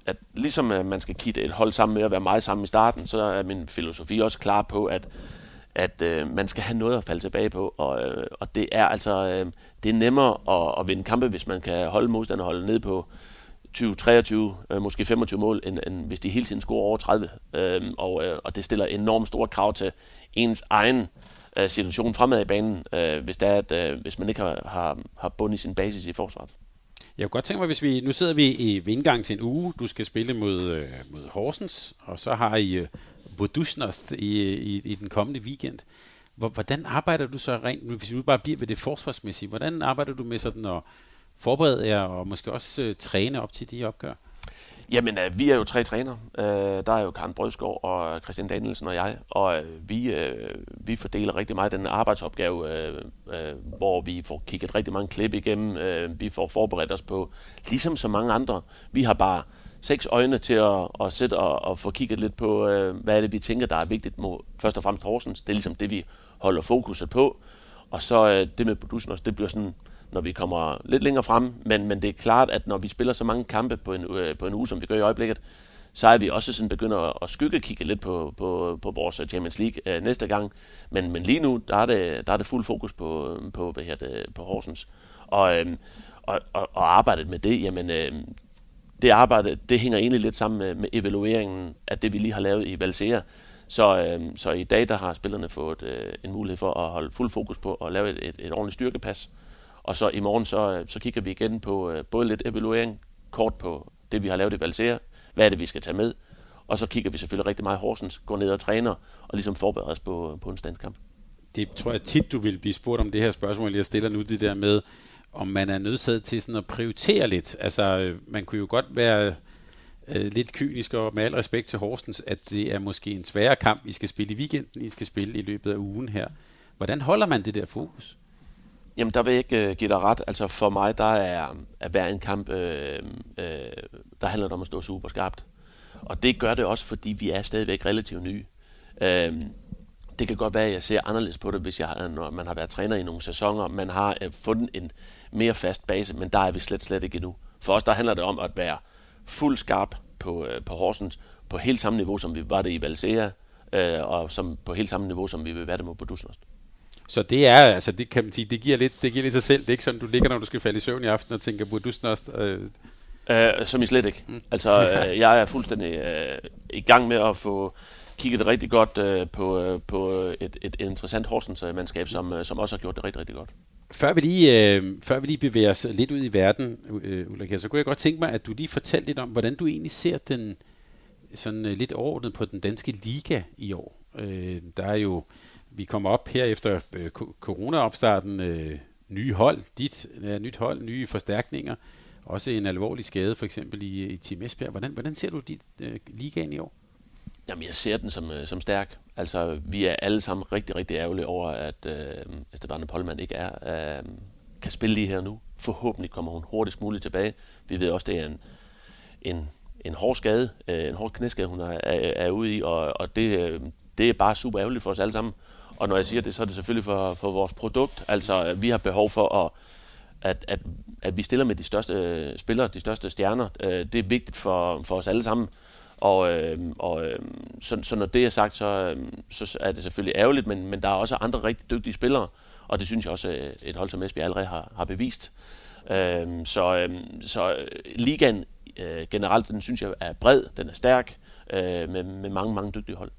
at ligesom at man skal kitte et hold sammen med at være meget sammen i starten, så er min filosofi også klar på, at, at øh, man skal have noget at falde tilbage på, og, øh, og det er altså øh, det er nemmere at, at vinde kampe, hvis man kan holde modstanderholdet ned på 23, øh, måske 25 mål, end, end hvis de hele tiden scorer over 30. Øhm, og, øh, og det stiller enormt store krav til ens egen øh, situation fremad i banen, øh, hvis, det er, at, øh, hvis man ikke har, har, har bund i sin basis i forsvaret. Jeg kunne godt tænke mig, hvis vi, nu sidder vi i vindgang til en uge, du skal spille mod, øh, mod Horsens, og så har I øh, Vodusnost i, i, i den kommende weekend. Hvordan arbejder du så rent, hvis vi bare bliver ved det forsvarsmæssige, hvordan arbejder du med sådan at forberede jer og måske også øh, træne op til de opgør? Jamen, øh, vi er jo tre trænere. Øh, der er jo Karen Brødskov og Christian Danielsen og jeg, og øh, vi, øh, vi fordeler rigtig meget den arbejdsopgave, øh, øh, hvor vi får kigget rigtig mange klip igennem. Øh, vi får forberedt os på, ligesom så mange andre. Vi har bare seks øjne til at, at sætte og, og få kigget lidt på, øh, hvad er det, vi tænker, der er vigtigt mod først og fremmest Horsens. Det er ligesom det, vi holder fokuset på. Og så øh, det med produsen også, det bliver sådan når vi kommer lidt længere frem. Men, men det er klart, at når vi spiller så mange kampe på en, øh, på en uge, som vi gør i øjeblikket, så er vi også sådan begynder at skygge kigge lidt på, på, på vores øh, Champions League øh, næste gang. Men, men lige nu, der er det, der er det fuld fokus på, øh, på, hvad her det, på Horsens. Og, øh, og, og, og arbejdet med det, jamen, øh, det arbejde, det hænger egentlig lidt sammen med, med evalueringen af det, vi lige har lavet i Valsea. Så, øh, så i dag, der har spillerne fået øh, en mulighed for at holde fuld fokus på at lave et, et, et ordentligt styrkepas. Og så i morgen, så, øh, så kigger vi igen på øh, både lidt evaluering, kort på det, vi har lavet i Valsera, hvad er det, vi skal tage med, og så kigger vi selvfølgelig rigtig meget Horsens, går ned og træner, og ligesom forbereder os på, øh, på en standkamp. Det tror jeg tit, du vil blive spurgt om det her spørgsmål, jeg stiller nu, det der med, om man er nødsaget til sådan at prioritere lidt. Altså, øh, man kunne jo godt være øh, lidt kynisk og med al respekt til Horsens, at det er måske en sværere kamp, I skal spille i weekenden, I skal spille i løbet af ugen her. Hvordan holder man det der fokus? Jamen, der vil jeg ikke øh, give dig ret. Altså, for mig, der er, er hver en kamp, øh, øh, der handler det om at stå super skarpt. Og det gør det også, fordi vi er stadigvæk relativt nye. Øh, det kan godt være, at jeg ser anderledes på det, hvis jeg, når man har været træner i nogle sæsoner. Man har øh, fundet en mere fast base, men der er vi slet, slet ikke endnu. For os, der handler det om at være fuld skarp på, øh, på Horsens, på helt samme niveau, som vi var det i Valsea, øh, og som, på helt samme niveau, som vi vil være det mod på så det er, altså det kan man sige, det giver lidt, det giver lidt sig selv. Det er ikke sådan, du ligger, når du skal falde i søvn i aften og tænker på Dusnost. Øh. Øh, som I slet ikke. Mm. Altså, øh, jeg er fuldstændig øh, i gang med at få kigget rigtig godt øh, på, øh, på et, et interessant Horsens-mandskab, som, øh, som også har gjort det rigtig, rigtig godt. Før vi lige, øh, før vi lige bevæger os lidt ud i verden, øh, Ulrike, så kunne jeg godt tænke mig, at du lige fortalte lidt om, hvordan du egentlig ser den sådan øh, lidt overordnet på den danske liga i år. Øh, der er jo, vi kommer op her efter øh, corona-opstarten, øh, nye hold, dit øh, nyt hold, nye forstærkninger, også en alvorlig skade for eksempel i, i Team Esbjerg. Hvordan, hvordan ser du dit øh, ligaen i år? Jamen, jeg ser den som, øh, som stærk. Altså, vi er alle sammen rigtig, rigtig ærgerlige over, at øh, Esteban Polman ikke er, øh, kan spille lige her nu. Forhåbentlig kommer hun hurtigst muligt tilbage. Vi ved også, det er en, en, en hård skade, øh, en hård knæskade, hun er, er, er ude i, og, og det, øh, det er bare super ærgerligt for os alle sammen. Og når jeg siger det, så er det selvfølgelig for, for vores produkt. Altså, øh, vi har behov for at, at, at, at vi stiller med de største øh, spillere, de største stjerner. Øh, det er vigtigt for, for os alle sammen. Og, øh, og øh, så, så når det er sagt, så, øh, så er det selvfølgelig ærgerligt, men, men der er også andre rigtig dygtige spillere, og det synes jeg også, øh, et hold som Esbjerg allerede har, har bevist. Øh, så, øh, så øh, ligaen øh, generelt, den synes jeg er bred, den er stærk, øh, med, med mange, mange dygtige hold.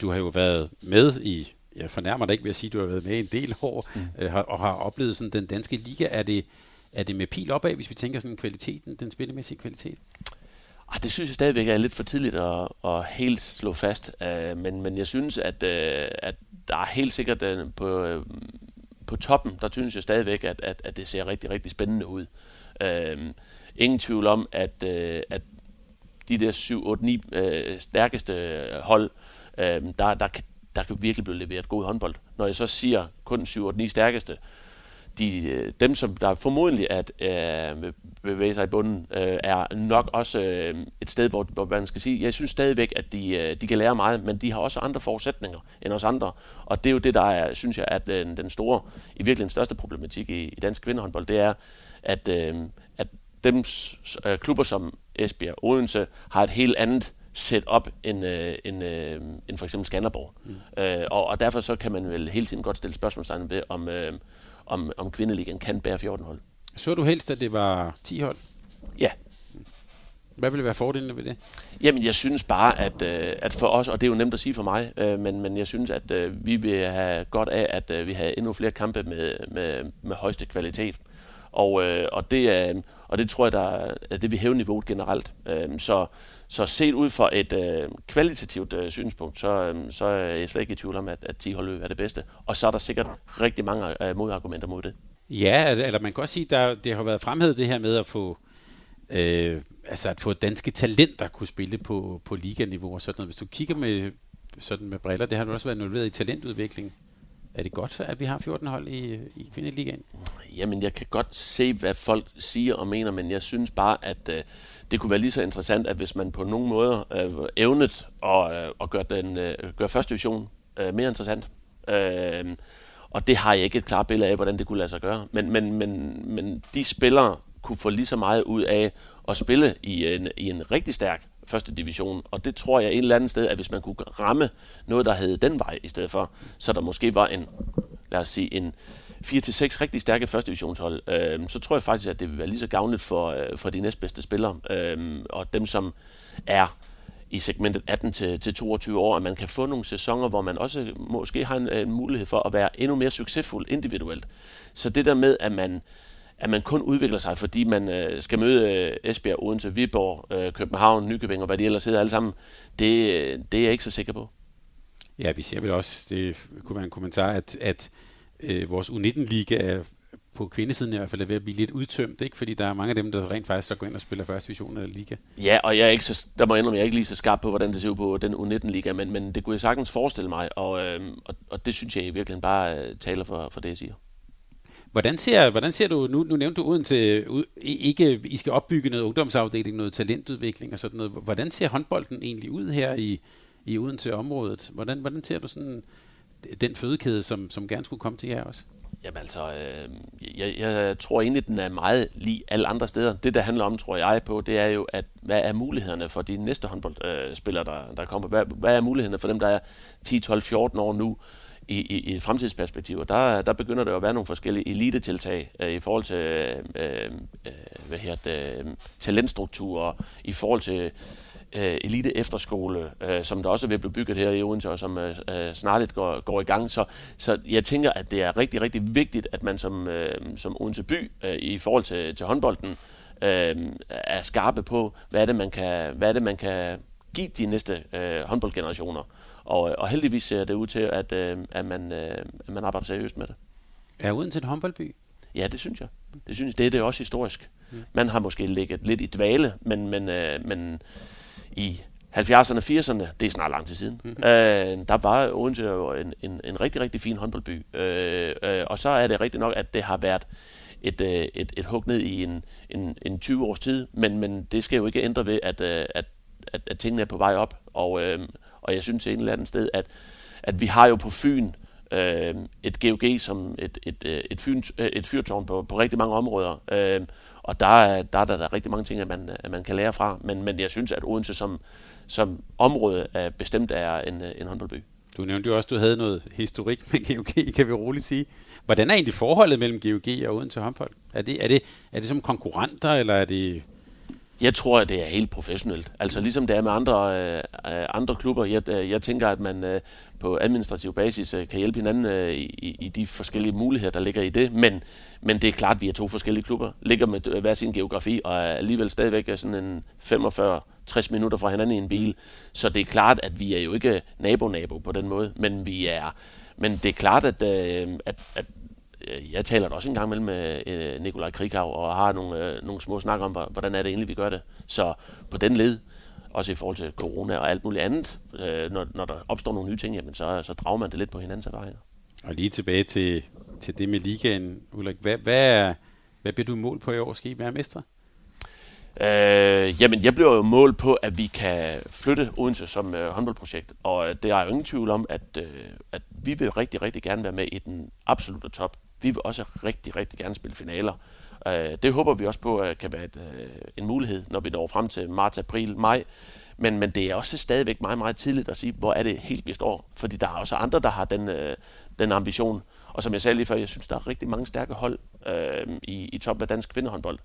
Du har jo været med i, jeg fornærmer dig ikke ved at sige, at du har været med en del år, mm. øh, og har oplevet sådan den danske liga. Er det, er det med pil opad, hvis vi tænker sådan kvaliteten, den spillemæssige kvalitet? Ah, det synes jeg stadigvæk er lidt for tidligt at, at helt slå fast, uh, men, men jeg synes, at, uh, at der er helt sikkert uh, på, uh, på toppen, der synes jeg stadigvæk, at, at, at det ser rigtig, rigtig spændende ud. Uh, ingen tvivl om, at, uh, at de der 7, 8, 9 uh, stærkeste hold, uh, der, der, der kan virkelig blive leveret god håndbold. Når jeg så siger kun 7, 8, 9 stærkeste, de, øh, dem, som der formodentlig at øh, bevæge sig i bunden, øh, er nok også øh, et sted, hvor, hvor man skal sige, jeg synes stadigvæk, at de, øh, de kan lære meget, men de har også andre forudsætninger end os andre. Og det er jo det, der er, synes jeg, at den, den store, i virkeligheden største problematik i, i dansk kvindehåndbold, det er, at, øh, at dem øh, klubber som Esbjerg Odense har et helt andet setup end, øh, end, øh, end for eksempel Skanderborg. Mm. Øh, og, og derfor så kan man vel hele tiden godt stille spørgsmålstegn ved, om, øh, om, om kvindeligaen kan bære 14 hold. Så du helst, at det var 10 hold? Ja. Hvad ville være fordelene ved det? Jamen, jeg synes bare, at, øh, at for os, og det er jo nemt at sige for mig, øh, men, men jeg synes, at øh, vi vil have godt af, at øh, vi har endnu flere kampe med, med, med højeste kvalitet. Og, øh, og, det, øh, og det tror jeg, der er det, vi hæver niveauet generelt. Øh, så, så set ud fra et øh, kvalitativt øh, synspunkt, så, øh, så er jeg slet ikke i tvivl om, at, at 10 hold er det bedste. Og så er der sikkert rigtig mange øh, modargumenter mod det. Ja, eller man kan også sige, at det har været fremhævet det her med at få, øh, altså at få danske talenter kunne spille på, på liganiveau og sådan noget. Hvis du kigger med, sådan med briller, det har du også været involveret i talentudvikling. Er det godt, at vi har 14 hold i, i kvindeligaen? Jamen, jeg kan godt se, hvad folk siger og mener, men jeg synes bare, at øh, det kunne være lige så interessant, at hvis man på nogen måde øh, evnet at, øh, at gøre, den, øh, gøre første division øh, mere interessant. Øh, og det har jeg ikke et klart billede af, hvordan det kunne lade sig gøre. Men, men, men, men de spillere kunne få lige så meget ud af at spille i en, i en rigtig stærk første division. Og det tror jeg et eller andet sted, at hvis man kunne ramme noget, der hed den vej i stedet for, så der måske var en, lad os sige, en 4-6 rigtig stærke første divisionshold, øh, så tror jeg faktisk, at det vil være lige så gavnligt for, øh, for de næstbedste spillere, øh, og dem, som er i segmentet 18 til, til 22 år, at man kan få nogle sæsoner, hvor man også måske har en, en mulighed for at være endnu mere succesfuld individuelt. Så det der med, at man at man kun udvikler sig, fordi man øh, skal møde øh, Esbjerg, Odense, Viborg, øh, København, Nykøbing og hvad de ellers hedder alle sammen, det, det er jeg ikke så sikker på. Ja, vi ser vel også, det kunne være en kommentar, at, at øh, vores U19-liga er på kvindesiden i hvert fald er ved at blive lidt udtømt, ikke? fordi der er mange af dem, der rent faktisk så går ind og spiller første division eller liga. Ja, og jeg er ikke så, der må jeg indrømme, jeg er ikke lige så skarp på, hvordan det ser ud på den U19-liga, men, men det kunne jeg sagtens forestille mig, og, øh, og, og det synes jeg i virkeligheden bare øh, taler for, for det, jeg siger. Hvordan ser, hvordan ser du, nu, nu nævnte du uden til, øh, ikke, I skal opbygge noget ungdomsafdeling, noget talentudvikling og sådan noget. Hvordan ser håndbolden egentlig ud her i, i uden til området? Hvordan, hvordan ser du sådan den fødekæde, som, som gerne skulle komme til jer også? Jamen altså, øh, jeg, jeg tror egentlig, den er meget lige alle andre steder. Det, der handler om, tror jeg på, det er jo, at hvad er mulighederne for de næste håndboldspillere, der, der kommer? Hvad, hvad er mulighederne for dem, der er 10, 12, 14 år nu? I, i, i et fremtidsperspektiv. Og der, der begynder der at være nogle forskellige elitetiltag øh, i forhold til øh, øh, hvad her det, øh, talentstrukturer, i forhold til øh, elite efterskole, øh, som der også vil blive bygget her i Odense, og som øh, øh snarligt går, går i gang. Så, så jeg tænker, at det er rigtig, rigtig vigtigt, at man som, øh, som Odense by øh, i forhold til, til håndbolden øh, er skarpe på, hvad er det, man kan, hvad er det, man kan give de næste øh, håndboldgenerationer. Og, og heldigvis ser det ud til, at, øh, at, man, øh, at man arbejder seriøst med det. Er Odense en håndboldby? Ja, det synes jeg. Det synes jeg. Det er det også historisk. Mm. Man har måske ligget lidt i dvale, men, men, øh, men i 70'erne og 80'erne, det er snart lang tid siden, mm-hmm. øh, der var Odense jo en, en, en rigtig, rigtig fin håndboldby. Øh, øh, og så er det rigtigt nok, at det har været et, øh, et, et hug ned i en, en, en 20 års tid, men, men det skal jo ikke ændre ved, at, øh, at, at, at tingene er på vej op. Og, øh, og jeg synes et eller andet sted, at, at vi har jo på Fyn øh, et GOG som et, et, øh, et, fyn, øh, et fyrtårn på, på rigtig mange områder. Øh, og der er, der er der, der er rigtig mange ting, at man, at man kan lære fra. Men, men jeg synes, at Odense som, som område er bestemt er en, øh, en håndboldby. Du nævnte jo også, at du havde noget historik med GOG, kan vi roligt sige. Hvordan er egentlig forholdet mellem GOG og Odense håndbold? Er det, er det, er det som konkurrenter, eller er det jeg tror, at det er helt professionelt. Altså ligesom det er med andre, øh, andre klubber. Jeg, øh, jeg tænker, at man øh, på administrativ basis øh, kan hjælpe hinanden øh, i, i de forskellige muligheder, der ligger i det. Men, men det er klart, at vi er to forskellige klubber. Ligger med øh, hver sin geografi og er alligevel stadigvæk sådan en 45-60 minutter fra hinanden i en bil. Så det er klart, at vi er jo ikke nabo-nabo på den måde. Men vi er... Men det er klart, at, øh, at, at Øh, Øh, jeg taler da også en gang imellem med øh, Nikolaj Krikau, og har nogle, øh, nogle små snak om, hvordan er det egentlig, vi gør det. Så på den led, også i forhold til corona og alt muligt andet, øh, når, når der opstår nogle nye ting, jamen så, så drager man det lidt på hinandens erfaringer. Og lige tilbage til, til det med ligaen, Ulrik. Hvad, hvad, hvad bliver du mål på i år? Skal I være mestre? Øh, jamen, jeg bliver jo mål på, at vi kan flytte Odense som øh, håndboldprojekt, og øh, det er jo ingen tvivl om, at, øh, at vi vil rigtig, rigtig gerne være med i den absolute top. Vi vil også rigtig, rigtig gerne spille finaler. Øh, det håber vi også på at kan være et, øh, en mulighed, når vi når frem til marts, april, maj. Men, men det er også stadigvæk meget, meget tidligt at sige, hvor er det helt, vi står. Fordi der er også andre, der har den, øh, den ambition. Og som jeg sagde lige før, jeg synes, der er rigtig mange stærke hold øh, i, i toppen af dansk kvindehåndbold,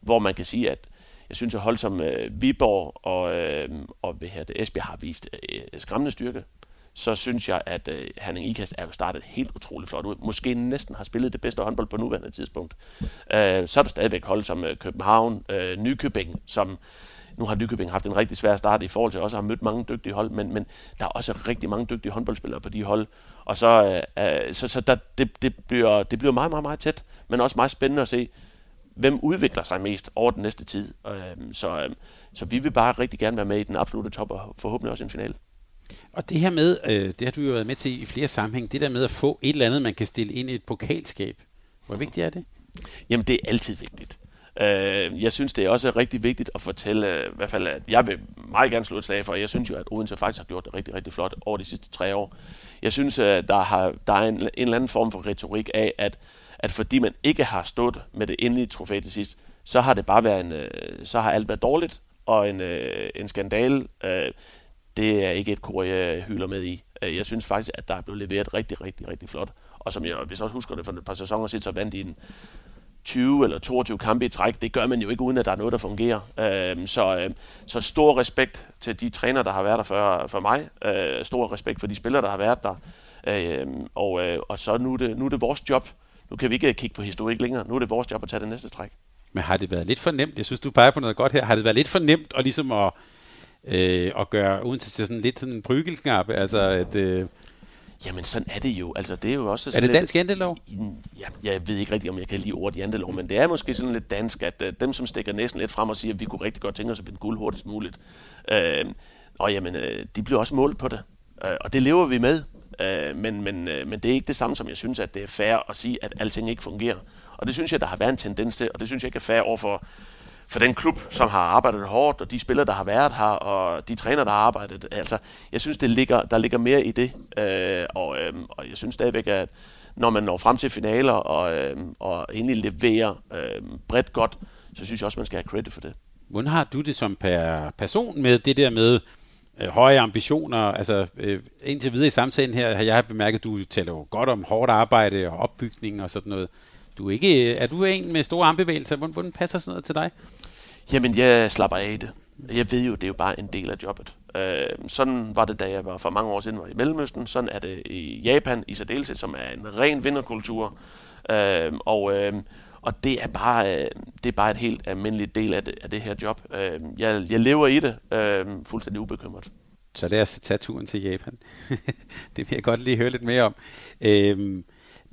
hvor man kan sige, at jeg synes, at hold som øh, Viborg og, øh, og hvad her, det, Esbjerg har vist øh, øh, skræmmende styrke så synes jeg, at øh, Herning Ikast er jo startet helt utroligt flot ud. Måske næsten har spillet det bedste håndbold på nuværende tidspunkt. Øh, så er der stadigvæk hold som øh, København, øh, Nykøbing, som nu har Nykøbing haft en rigtig svær start i forhold til også at have mødt mange dygtige hold, men, men der er også rigtig mange dygtige håndboldspillere på de hold. Og så, øh, øh så, så der, det, det, bliver, det bliver meget, meget, meget tæt, men også meget spændende at se, hvem udvikler sig mest over den næste tid. Øh, så, øh, så vi vil bare rigtig gerne være med i den absolute top, og forhåbentlig også en finale. Og det her med, øh, det har du jo været med til i flere sammenhæng, det der med at få et eller andet, man kan stille ind i et pokalskab. Hvor vigtigt er det? Jamen, det er altid vigtigt. Øh, jeg synes, det er også rigtig vigtigt at fortælle, øh, i hvert fald, at jeg vil meget gerne slå et slag for, jeg synes jo, at Odense faktisk har gjort det rigtig, rigtig flot over de sidste tre år. Jeg synes, at der, har, der er en, en eller anden form for retorik af, at, at fordi man ikke har stået med det endelige trofæ til sidst, så har det bare været en, øh, så har alt været dårligt, og en, øh, en skandale øh, det er ikke et kor, jeg hylder med i. Jeg synes faktisk, at der er blevet leveret rigtig, rigtig, rigtig flot. Og som jeg, hvis jeg også husker det for et par sæsoner siden, så vandt de en 20 eller 22 kampe i træk. Det gør man jo ikke, uden at der er noget, der fungerer. Øh, så, øh, så stor respekt til de træner, der har været der for, for mig. Stor respekt for de spillere, der har været der. Og, og så nu er, det, nu er det vores job. Nu kan vi ikke kigge på historik længere. Nu er det vores job at tage det næste træk. Men har det været lidt for nemt? Jeg synes, du peger på noget godt her. Har det været lidt for nemt at, ligesom at, øh, og gøre uden til sådan lidt sådan en brygelknap, altså at... Øh, Jamen, sådan er det jo. Altså, det er jo også sådan er det dansk jantelov? Ja, jeg ved ikke rigtig, om jeg kan lide ordet jantelov, men det er måske sådan lidt dansk, at uh, dem, som stikker næsten lidt frem og siger, at vi kunne rigtig godt tænke os at vinde guld hurtigst muligt, uh, og jamen, uh, de bliver også målt på det. Uh, og det lever vi med. Øh, men, men, øh, men det er ikke det samme, som jeg synes, at det er fair at sige, at alting ikke fungerer. Og det synes jeg, der har været en tendens til, og det synes jeg ikke er fair over for, for den klub, som har arbejdet hårdt, og de spillere, der har været her, og de træner, der har arbejdet. Altså, jeg synes, det ligger, der ligger mere i det. Øh, og, øh, og jeg synes stadigvæk, at når man når frem til finaler og, øh, og endelig leverer øh, bredt godt, så synes jeg også, man skal have credit for det. Hvordan har du det som per person med det der med øh, høje ambitioner? Altså øh, indtil videre i samtalen her har jeg bemærket, at du taler jo godt om hårdt arbejde og opbygning og sådan noget. Du er, ikke, øh, er du en med store armbevægelser? Hvordan, hvordan passer sådan noget til dig? Jamen, jeg slapper af i det. Jeg ved jo, det er jo bare en del af jobbet. Øh, sådan var det, da jeg var for mange år siden var i Mellemøsten. Sådan er det i Japan i særdeleshed, som er en ren vinderkultur. Øh, og, øh, og det er bare øh, det er bare et helt almindeligt del af det, af det her job. Øh, jeg, jeg lever i det øh, fuldstændig ubekymret. Så lad os tage turen til Japan. det vil jeg godt lige høre lidt mere om. Øh,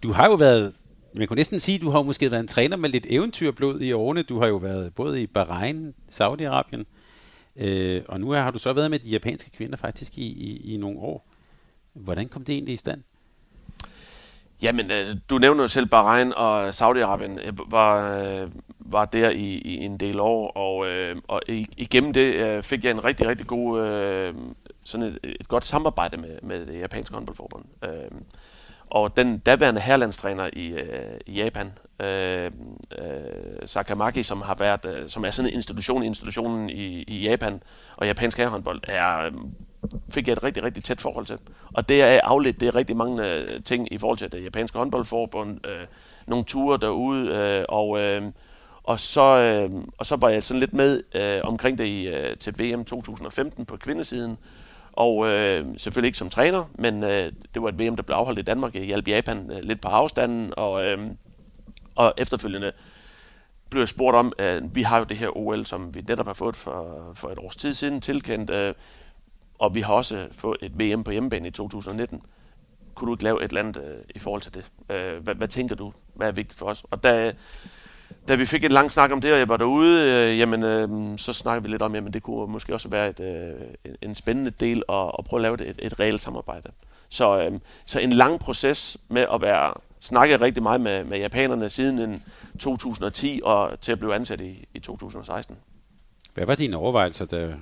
du har jo været man kunne næsten sige, at du har måske været en træner med lidt eventyrblod i årene. Du har jo været både i Bahrain, Saudi-Arabien, øh, og nu har du så været med de japanske kvinder faktisk i, i, i nogle år. Hvordan kom det egentlig i stand? Jamen, øh, du nævner jo selv Bahrain og Saudi-Arabien. Jeg var, øh, var der i, i en del år, og, og igennem det fik jeg en rigtig, rigtig god, sådan et, et godt samarbejde med, med det japanske håndboldforbund. Og den daværende herlandstræner i, i Japan, øh, Sakamaki, som har været, som er sådan en institution i institutionen i, i Japan, og japansk herrehåndbold, er, fik jeg et rigtig, rigtig tæt forhold til. Og det er afledt, det er rigtig mange øh, ting i forhold til det japanske håndboldforbund, øh, nogle ture derude, øh, og, øh, og, så, øh, og så var jeg sådan lidt med øh, omkring det i, øh, til VM 2015 på kvindesiden, og øh, selvfølgelig ikke som træner, men øh, det var et VM, der blev afholdt i Danmark. Jeg hjalp Japan øh, lidt på afstanden, og, øh, og efterfølgende blev jeg spurgt om, øh, vi har jo det her OL, som vi netop har fået for, for et års tid siden tilkendt, øh, og vi har også fået et VM på hjemmebane i 2019. Kunne du ikke lave et eller andet øh, i forhold til det? Øh, hvad, hvad tænker du? Hvad er vigtigt for os? Og da, da vi fik en lang snak om det, og jeg var derude, øh, jamen, øh, så snakkede vi lidt om, at det kunne måske også være et, øh, en spændende del at, at prøve at lave et, et reelt samarbejde. Så, øh, så en lang proces med at være snakket rigtig meget med, med japanerne siden 2010 og til at blive ansat i, i 2016. Hvad var dine overvejelser, da,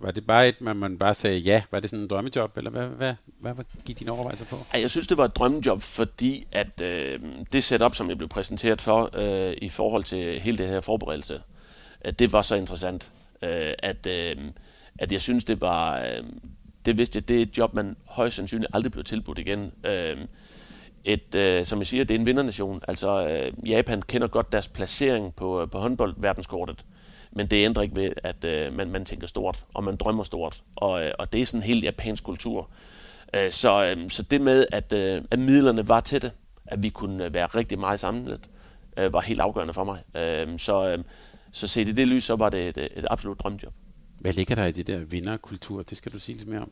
var det bare et, man, man bare sagde ja? Var det sådan en drømmejob, eller hvad, hvad, hvad, hvad gik dine overvejelser på? Jeg synes, det var et drømmejob, fordi at øh, det setup, som jeg blev præsenteret for øh, i forhold til hele det her forberedelse, at det var så interessant, øh, at, øh, at jeg synes, det var... Øh, det vidste jeg, det er et job, man højst sandsynligt aldrig blev tilbudt igen. Øh, et, øh, som jeg siger, det er en vindernation. Altså, øh, Japan kender godt deres placering på, øh, på håndboldverdenskortet. Men det ændrer ikke ved, at øh, man, man tænker stort, og man drømmer stort. Og, øh, og det er sådan en helt japansk kultur. Øh, så, øh, så det med, at, øh, at midlerne var til det, at vi kunne øh, være rigtig meget samlet, øh, var helt afgørende for mig. Øh, så, øh, så set i det lys, så var det et, øh, et absolut drømmejob. Hvad ligger der i det der vinderkultur? Det skal du sige lidt mere om.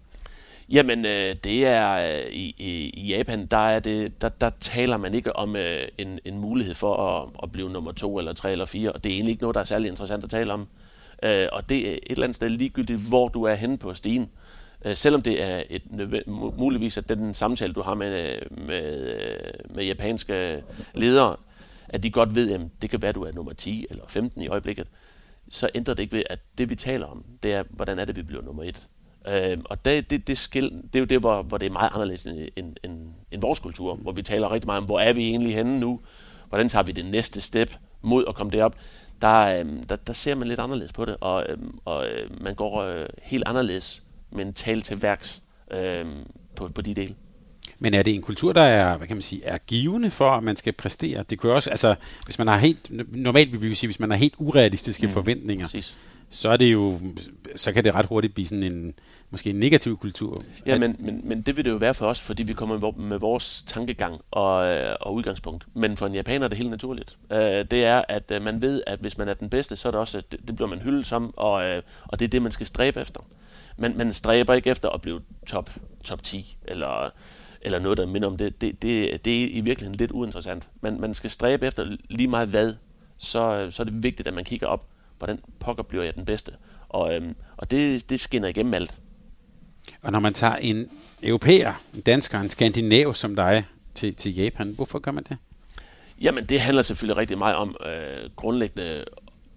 Jamen, øh, det er øh, i, i, i Japan, der, er det, der, der taler man ikke om øh, en, en mulighed for at, at blive nummer to eller tre eller fire, og det er egentlig ikke noget, der er særlig interessant at tale om. Øh, og det er et eller andet sted ligegyldigt, hvor du er henne på stigen. Øh, selvom det er et muligvis at den samtale, du har med, øh, med, øh, med japanske ledere, at de godt ved, at det kan være, at du er nummer 10 eller 15 i øjeblikket, så ændrer det ikke ved, at det vi taler om, det er, hvordan er det, vi bliver nummer 1. Øh, og det, det, det, skil, det er jo det, hvor, hvor det er meget anderledes end, end, end, end vores kultur, hvor vi taler rigtig meget om, hvor er vi egentlig henne nu? Hvordan tager vi det næste step mod at komme derop? Der, øh, der, der ser man lidt anderledes på det, og, øh, og øh, man går øh, helt anderledes mentalt til værks øh, på, på de dele. Men er det en kultur, der er, hvad kan man sige, er givende for, at man skal præstere? Det kunne også, altså, hvis man har helt, normalt vil vi sige, hvis man har helt urealistiske mm, forventninger, præcis så er det jo, så kan det ret hurtigt blive sådan en, måske en negativ kultur. Ja, men, men, men det vil det jo være for os, fordi vi kommer med vores tankegang og, og udgangspunkt. Men for en japaner er det helt naturligt. Øh, det er, at øh, man ved, at hvis man er den bedste, så er det også, det, det bliver man hyldet som, og, øh, og det er det, man skal stræbe efter. Man, man stræber ikke efter at blive top, top 10, eller, eller noget, der minder om det. Det, det. det er i virkeligheden lidt uinteressant. Man, man skal stræbe efter lige meget hvad, så, så er det vigtigt, at man kigger op hvordan pokker bliver jeg den bedste? Og, øhm, og det, det skinner igennem alt. Og når man tager en europæer, en dansker, en skandinav som dig til, til Japan, hvorfor gør man det? Jamen, det handler selvfølgelig rigtig meget om øh, grundlæggende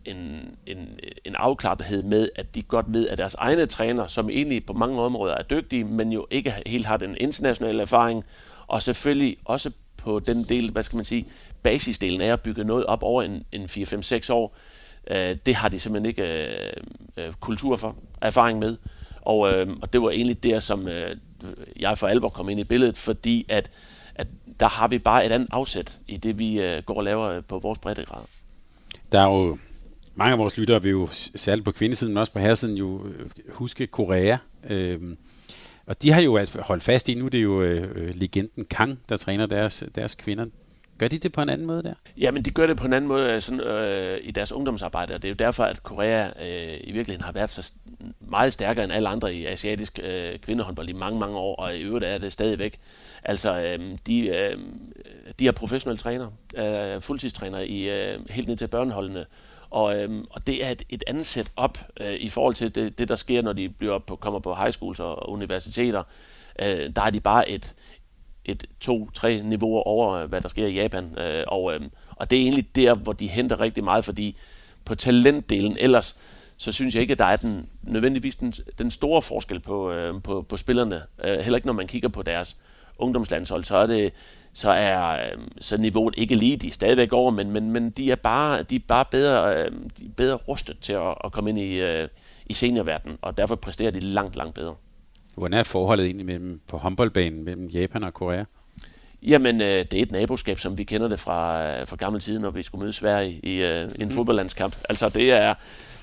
en, en, en afklarethed med, at de godt ved, at deres egne træner, som egentlig på mange områder er dygtige, men jo ikke helt har den internationale erfaring, og selvfølgelig også på den del, hvad skal man sige, basisdelen af at bygge noget op over en, en 4-5-6 år, øh, det har de simpelthen ikke øh, øh, kultur for, erfaring med. Og, øh, og det var egentlig der, som øh, jeg for alvor kom ind i billedet, fordi at, at der har vi bare et andet afsæt i det, vi øh, går og laver øh, på vores breddegrad. Der er jo mange af vores lyttere vil jo særligt på kvindesiden, men også på herresiden jo øh, huske Korea. Øh, og de har jo altså holdt fast i, nu det er jo øh, øh, legenden Kang, der træner deres, deres kvinder. Gør de det på en anden måde der? Ja, men de gør det på en anden måde øh, sådan, øh, i deres ungdomsarbejde, og det er jo derfor, at Korea øh, i virkeligheden har været så meget stærkere end alle andre i asiatisk øh, kvindehåndbold i mange, mange år, og i øvrigt er det stadigvæk. Altså, øh, de, øh, de er professionelle trænere, øh, fuldtidstrænere i, øh, helt ned til børneholdene, og, øhm, og det er et, et andet setup øh, i forhold til det, det, der sker, når de bliver på, kommer på high schools og universiteter. Øh, der er de bare et, et to-tre niveauer over, øh, hvad der sker i Japan. Øh, og, øh, og det er egentlig der, hvor de henter rigtig meget, fordi på talentdelen ellers, så synes jeg ikke, at der er den, nødvendigvis den, den store forskel på, øh, på, på spillerne. Øh, heller ikke når man kigger på deres ungdomslandshold, så er det så er øh, så niveauet ikke lige, de er stadigvæk over, men, men, men de er bare, de er bare bedre, øh, de er bedre rustet til at, at komme ind i, øh, i seniorverdenen, og derfor præsterer de langt, langt bedre. Hvordan er forholdet egentlig mellem, på håndboldbanen mellem Japan og Korea? Jamen, øh, det er et naboskab, som vi kender det fra, øh, fra gammel tid, når vi skulle møde Sverige i, øh, en mm. fodboldlandskamp. Altså, det er,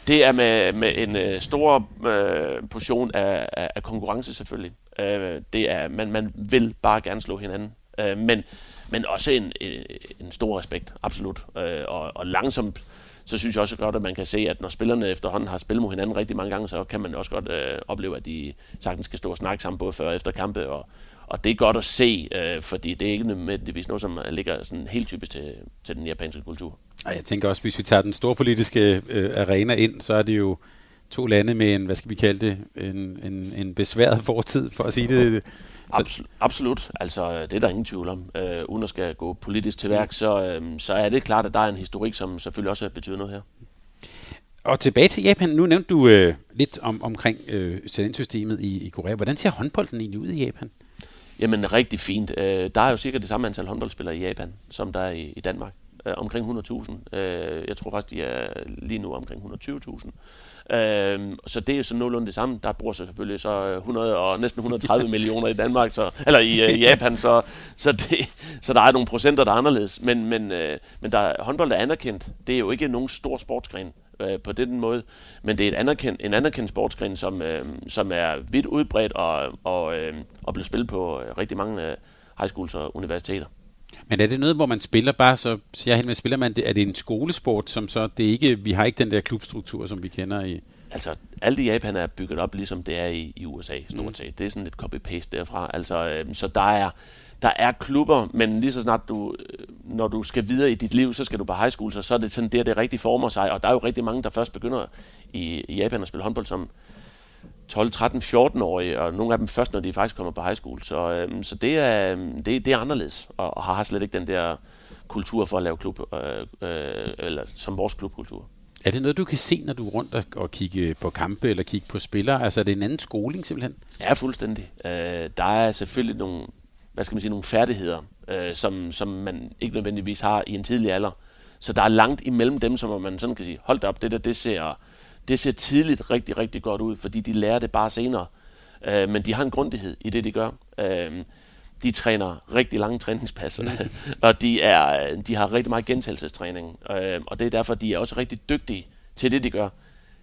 det er med, med en øh, stor øh, portion af, af, af konkurrence selvfølgelig. Øh, det er, man, man vil bare gerne slå hinanden. Øh, men, men også en, en, en stor respekt, absolut. Øh, og, og langsomt, så synes jeg også godt, at man kan se, at når spillerne efterhånden har spillet mod hinanden rigtig mange gange, så kan man også godt øh, opleve, at de sagtens skal stå og snakke sammen både før og efter kampe. Og, og det er godt at se, øh, fordi det er ikke nødvendigvis noget, som ligger sådan helt typisk til, til den japanske kultur. Og jeg tænker også, hvis vi tager den store politiske øh, arena ind, så er det jo to lande med en, hvad skal vi kalde det, en, en, en besværet fortid, for at sige det Absolut, absolut. Altså, det er der ingen tvivl om. Øh, uden at skal gå politisk til værk, så, øh, så er det klart, at der er en historik, som selvfølgelig også betyder noget her. Og tilbage til Japan. Nu nævnte du øh, lidt om, omkring øh, talentsystemet i, i Korea. Hvordan ser håndbolden egentlig ud i Japan? Jamen, rigtig fint. Øh, der er jo cirka det samme antal håndboldspillere i Japan, som der er i, i Danmark. Øh, omkring 100.000. Øh, jeg tror faktisk, de er lige nu omkring 120.000. Øh, så det er så nogenlunde det samme. Der bruger sig selvfølgelig så øh, 100 og næsten 130 millioner i Danmark, så, eller i, øh, Japan, så, så, det, så der er nogle procenter, der er anderledes. Men, men, øh, men der, håndbold er anerkendt. Det er jo ikke nogen stor sportsgren øh, på den måde, men det er et anerkendt, en anerkendt sportsgren, som, øh, som er vidt udbredt og, og, øh, og bliver spillet på øh, rigtig mange øh, high schools og universiteter. Men er det noget, hvor man spiller bare, så siger jeg helt med, spiller man, er det en skolesport, som så, det er ikke, vi har ikke den der klubstruktur, som vi kender i... Altså, alt i Japan er bygget op, ligesom det er i, i USA, stort mm. set. Det er sådan lidt copy-paste derfra. Altså, øh, så der er, der er klubber, men lige så snart du, øh, når du skal videre i dit liv, så skal du på high school, så, så er det sådan der, det rigtig former sig. Og der er jo rigtig mange, der først begynder i, i Japan at spille håndbold som 12, 13, 14-årige, og nogle af dem først, når de faktisk kommer på high school. Så, øhm, så det, er, det, det er anderledes, og, og har slet ikke den der kultur for at lave klub, øh, øh, eller som vores klubkultur. Er det noget, du kan se, når du er rundt og, og kigge på kampe eller kigge på spillere? Altså er det en anden skoling simpelthen? Ja, fuldstændig. Øh, der er selvfølgelig nogle, hvad skal man sige, nogle færdigheder, øh, som, som man ikke nødvendigvis har i en tidlig alder. Så der er langt imellem dem, som man sådan kan sige, hold op, det der, det ser det ser tidligt rigtig, rigtig godt ud, fordi de lærer det bare senere. Øh, men de har en grundighed i det, de gør. Øh, de træner rigtig lange træningspasser, mm. og de, er, de har rigtig meget gentagelsestræning. Øh, og det er derfor, de er også rigtig dygtige til det, de gør.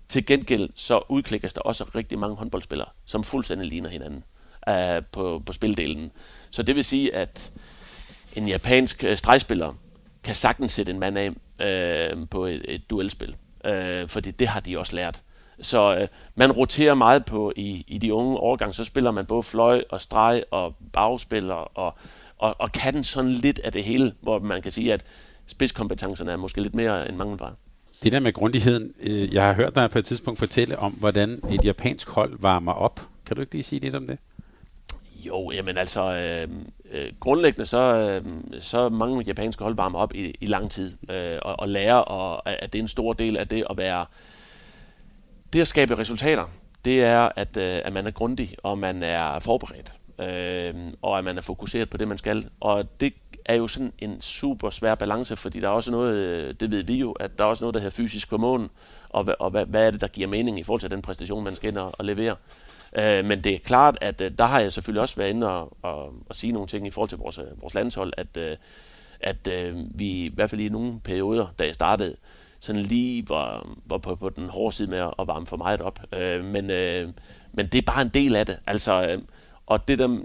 Til gengæld så udklikkes der også rigtig mange håndboldspillere, som fuldstændig ligner hinanden øh, på, på spildelen. Så det vil sige, at en japansk øh, stregspiller kan sagtens sætte en mand af øh, på et, et duelspil øh, fordi det har de også lært. Så øh, man roterer meget på i, i de unge årgange, så spiller man både fløj og streg og bagspiller og, og, og kan sådan lidt af det hele, hvor man kan sige, at spidskompetencerne er måske lidt mere end mangelvare. Det der med grundigheden, øh, jeg har hørt dig på et tidspunkt fortælle om, hvordan et japansk hold varmer op. Kan Kan du ikke lige sige lidt om det? Jo, jamen altså, øh, øh, grundlæggende så, øh, så mange japanske hold varmer op i, i lang tid, øh, og, og lærer, og, at det er en stor del af det at være, det at skabe resultater, det er, at, øh, at man er grundig, og man er forberedt, øh, og at man er fokuseret på det, man skal. Og det er jo sådan en super svær balance, fordi der er også noget, øh, det ved vi jo, at der er også noget, der hedder fysisk formåen, og, og hvad, hvad er det, der giver mening i forhold til den præstation, man skal ind og, og levere. Øh, men det er klart, at øh, der har jeg selvfølgelig også været inde og, og, og sige nogle ting i forhold til vores, øh, vores landshold, at, øh, at øh, vi i hvert fald i nogle perioder, da jeg startede, sådan lige var, var på, på den hårde side med at varme for meget op. Øh, men, øh, men det er bare en del af det. Altså, øh, og det der,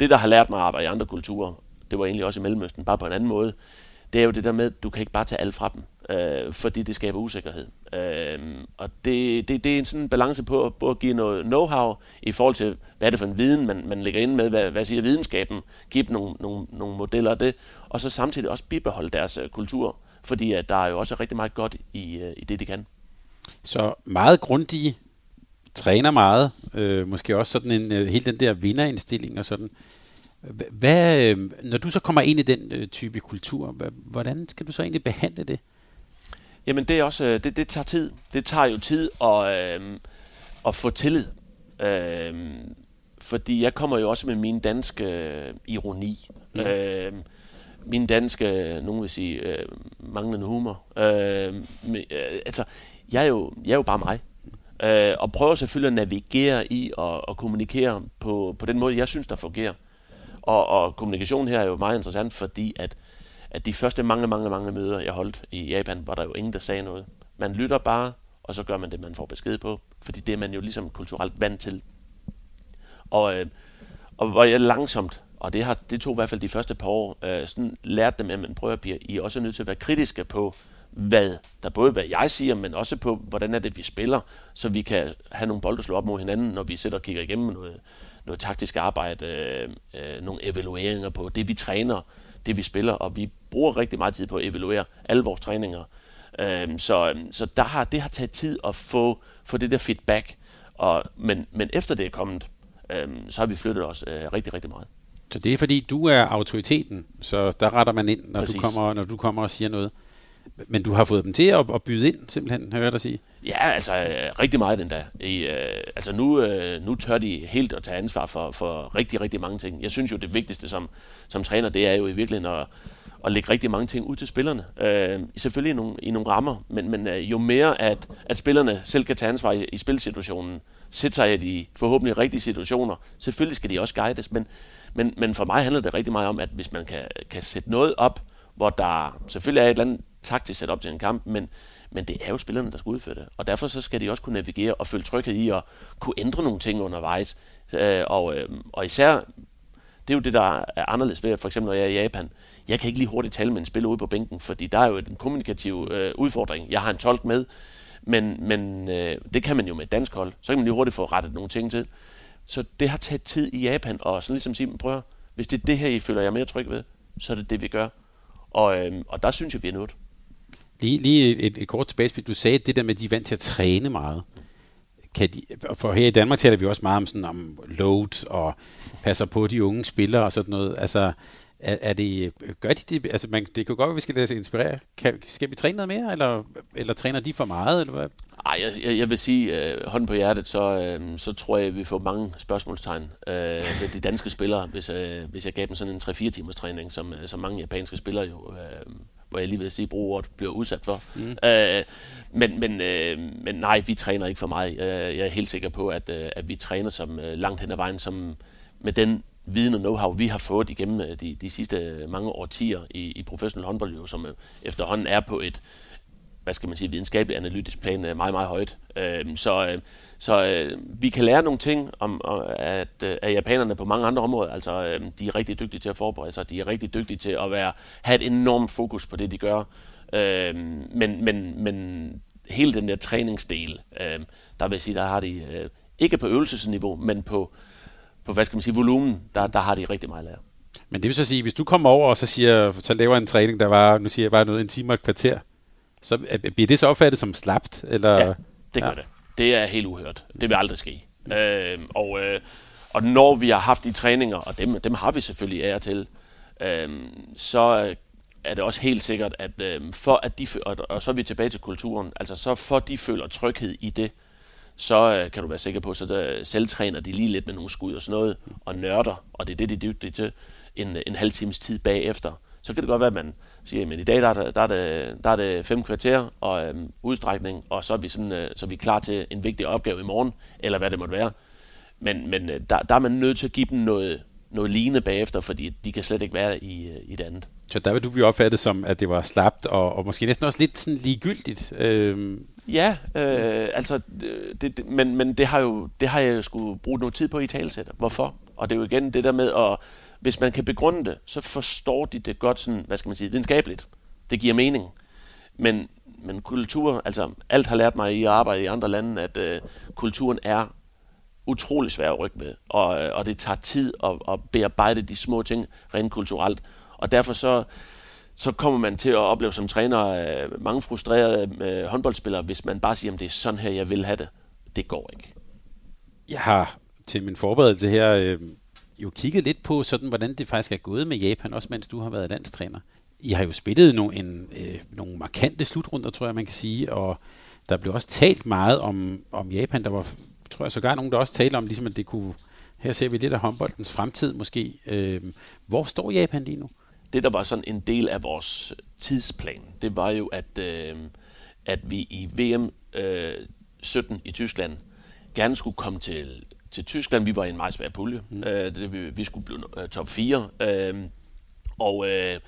det, der har lært mig at arbejde i andre kulturer, det var egentlig også i Mellemøsten, bare på en anden måde, det er jo det der med, at du kan ikke bare tage alt fra dem, øh, fordi det skaber usikkerhed. Øh, og det, det, det er en sådan balance på, på at give noget know-how i forhold til, hvad er det for en viden, man, man lægger ind med, hvad, hvad siger videnskaben, give dem nogle, nogle, nogle modeller af det, og så samtidig også bibeholde deres øh, kultur, fordi at der er jo også rigtig meget godt i, øh, i det, de kan. Så meget grundige, træner meget, øh, måske også sådan en, øh, hele den der vinderindstilling og sådan. Hvad, øh, når du så kommer ind i den øh, type kultur, hvordan skal du så egentlig behandle det? Jamen det er også, øh, det, det tager tid. Det tager jo tid at, øh, at få tillid. Øh, fordi jeg kommer jo også med min danske ironi. Mm. Øh, min danske, nogen vil sige, øh, manglende humor. Øh, men, øh, altså, jeg er, jo, jeg er jo bare mig. Øh, og prøver selvfølgelig at navigere i og, og kommunikere på, på den måde, jeg synes, der fungerer. Og, og kommunikation her er jo meget interessant, fordi at, at de første mange, mange, mange møder, jeg holdt i Japan, var der jo ingen, der sagde noget. Man lytter bare, og så gør man det, man får besked på, fordi det er man jo ligesom kulturelt vant til. Og, øh, og hvor jeg langsomt, og det, har, det tog i hvert fald de første par år, øh, sådan lærte dem, at man prøver at blive, I er også nødt til at være kritiske på, hvad der både hvad jeg siger, men også på, hvordan er det, vi spiller, så vi kan have nogle bolde slå op mod hinanden, når vi sidder og kigger igennem noget, noget taktisk arbejde, øh, øh, nogle evalueringer på det, vi træner, det vi spiller, og vi bruger rigtig meget tid på at evaluere alle vores træninger. Øh, så så der har, det har taget tid at få, få det der feedback, og, men, men efter det er kommet, øh, så har vi flyttet os øh, rigtig, rigtig meget. Så det er fordi, du er autoriteten, så der retter man ind, når, du kommer, når du kommer og siger noget. Men du har fået dem til at, at byde ind, simpelthen, hører jeg dig sige? Ja, altså øh, rigtig meget endda. I, øh, altså nu, øh, nu tør de helt at tage ansvar for, for rigtig, rigtig mange ting. Jeg synes jo, det vigtigste som, som træner, det er jo i virkeligheden at, at lægge rigtig mange ting ud til spillerne. Øh, selvfølgelig i nogle, i nogle rammer, men, men øh, jo mere, at, at spillerne selv kan tage ansvar i, i spilsituationen, sætte sig i de forhåbentlig rigtige situationer, selvfølgelig skal de også guides, men, men, men for mig handler det rigtig meget om, at hvis man kan, kan sætte noget op, hvor der selvfølgelig er et eller andet taktisk setup til en kamp, men, men det er jo spillerne, der skal udføre det. Og derfor så skal de også kunne navigere og føle tryghed i at kunne ændre nogle ting undervejs. Øh, og, øh, og især, det er jo det, der er anderledes ved, for eksempel når jeg er i Japan. Jeg kan ikke lige hurtigt tale med en spiller ude på bænken, fordi der er jo en kommunikativ øh, udfordring. Jeg har en tolk med, men, men øh, det kan man jo med et dansk hold. Så kan man lige hurtigt få rettet nogle ting til. Så det har taget tid i Japan, og sådan ligesom sige, prøv hvis det er det her, I føler jer mere tryg ved, så er det det, vi gør. Og, øh, og der synes jeg, vi er nået. Lige, lige et, et kort tilbage, du sagde det der med, at de er vant til at træne meget. Kan de, for her i Danmark taler vi også meget om, sådan, om load og passer på de unge spillere og sådan noget. Altså, er, er det, gør de det? Altså, man, det kan godt være, at vi skal lade os inspirere. Kan, skal vi træne noget mere, eller, eller træner de for meget? Eller hvad? Ej, jeg, jeg vil sige, øh, hånden på hjertet, så, øh, så tror jeg, at vi får mange spørgsmålstegn øh, ved de danske spillere, hvis, øh, hvis jeg gav dem sådan en 3-4 timers træning, som, øh, som mange japanske spillere jo øh, hvor jeg lige vil sige, bruger bliver udsat for. Mm. Øh, men, men, øh, men nej, vi træner ikke for meget. Jeg, jeg er helt sikker på, at, øh, at vi træner som øh, langt hen ad vejen, som med den viden og know-how, vi har fået igennem øh, de, de sidste mange årtier i, i professionel håndbold, jo, som efterhånden er på et, hvad skal man sige, videnskabelig analytisk plan meget, meget højt. Øh, så øh, så øh, vi kan lære nogle ting om at, øh, at japanerne på mange andre områder. Altså, øh, de er rigtig dygtige til at forberede sig. De er rigtig dygtige til at være, have et enormt fokus på det, de gør. Øh, men, men, men hele den der træningsdel, øh, der vil jeg sige, der har de øh, ikke på øvelsesniveau, men på, på hvad skal man sige, volumen, der, der har de rigtig meget lære. Men det vil så sige, hvis du kommer over og så siger, så laver en træning, der var, nu siger jeg bare noget, en time og et kvarter, så bliver det så opfattet som slapt? Eller? Ja, det gør ja. det. Det er helt uhørt. Det vil aldrig ske. Øh, og, øh, og når vi har haft de træninger, og dem, dem har vi selvfølgelig ære til, øh, så er det også helt sikkert, at øh, for at de, og, og så er vi tilbage til kulturen, altså så for de føler tryghed i det, så øh, kan du være sikker på, så der, selvtræner de lige lidt med nogle skud og sådan noget, og nørder, og det er det, de er dygtige til, en, en halv times tid bagefter. Så kan det godt være, at man siger, at i dag der er, det, der, er det, der er det fem kvarter og øhm, udstrækning, og så er, vi sådan, øh, så er vi klar til en vigtig opgave i morgen, eller hvad det måtte være. Men, men øh, der, der er man nødt til at give dem noget, noget lignende bagefter, fordi de kan slet ikke være i, øh, i det andet. Så der vil du blive opfattet som, at det var slapt, og, og måske næsten også lidt sådan ligegyldigt. Øhm. Ja, øh, altså, det, det, men, men det har, jo, det har jeg jo skulle bruge noget tid på i talsætter. Hvorfor? Og det er jo igen det der med, at hvis man kan begrunde det, så forstår de det godt sådan, hvad skal man sige, videnskabeligt. Det giver mening. Men, men kultur, altså alt har lært mig i at arbejde i andre lande, at øh, kulturen er utrolig svær at rykke med, og, øh, og det tager tid at, at bearbejde de små ting rent kulturelt. Og derfor så, så kommer man til at opleve som træner øh, mange frustrerede øh, håndboldspillere, hvis man bare siger, at det er sådan her, jeg vil have det. Det går ikke. Jeg har til min forberedelse her øh, jo kigget lidt på, sådan, hvordan det faktisk er gået med Japan, også mens du har været landstræner. I har jo spillet nogle, en, øh, nogle markante slutrunder, tror jeg, man kan sige, og der blev også talt meget om, om Japan. Der var, tror jeg, sågar nogen, der også talte om, ligesom at det kunne, her ser vi lidt af håndboldens fremtid måske. Øh, hvor står Japan lige nu? Det, der var sådan en del af vores tidsplan, det var jo, at, øh, at vi i VM øh, 17 i Tyskland gerne skulle komme til til Tyskland. Vi var i en meget svær pulje. Mm. Øh, det, vi, vi skulle blive uh, top 4. Øh, og, øh,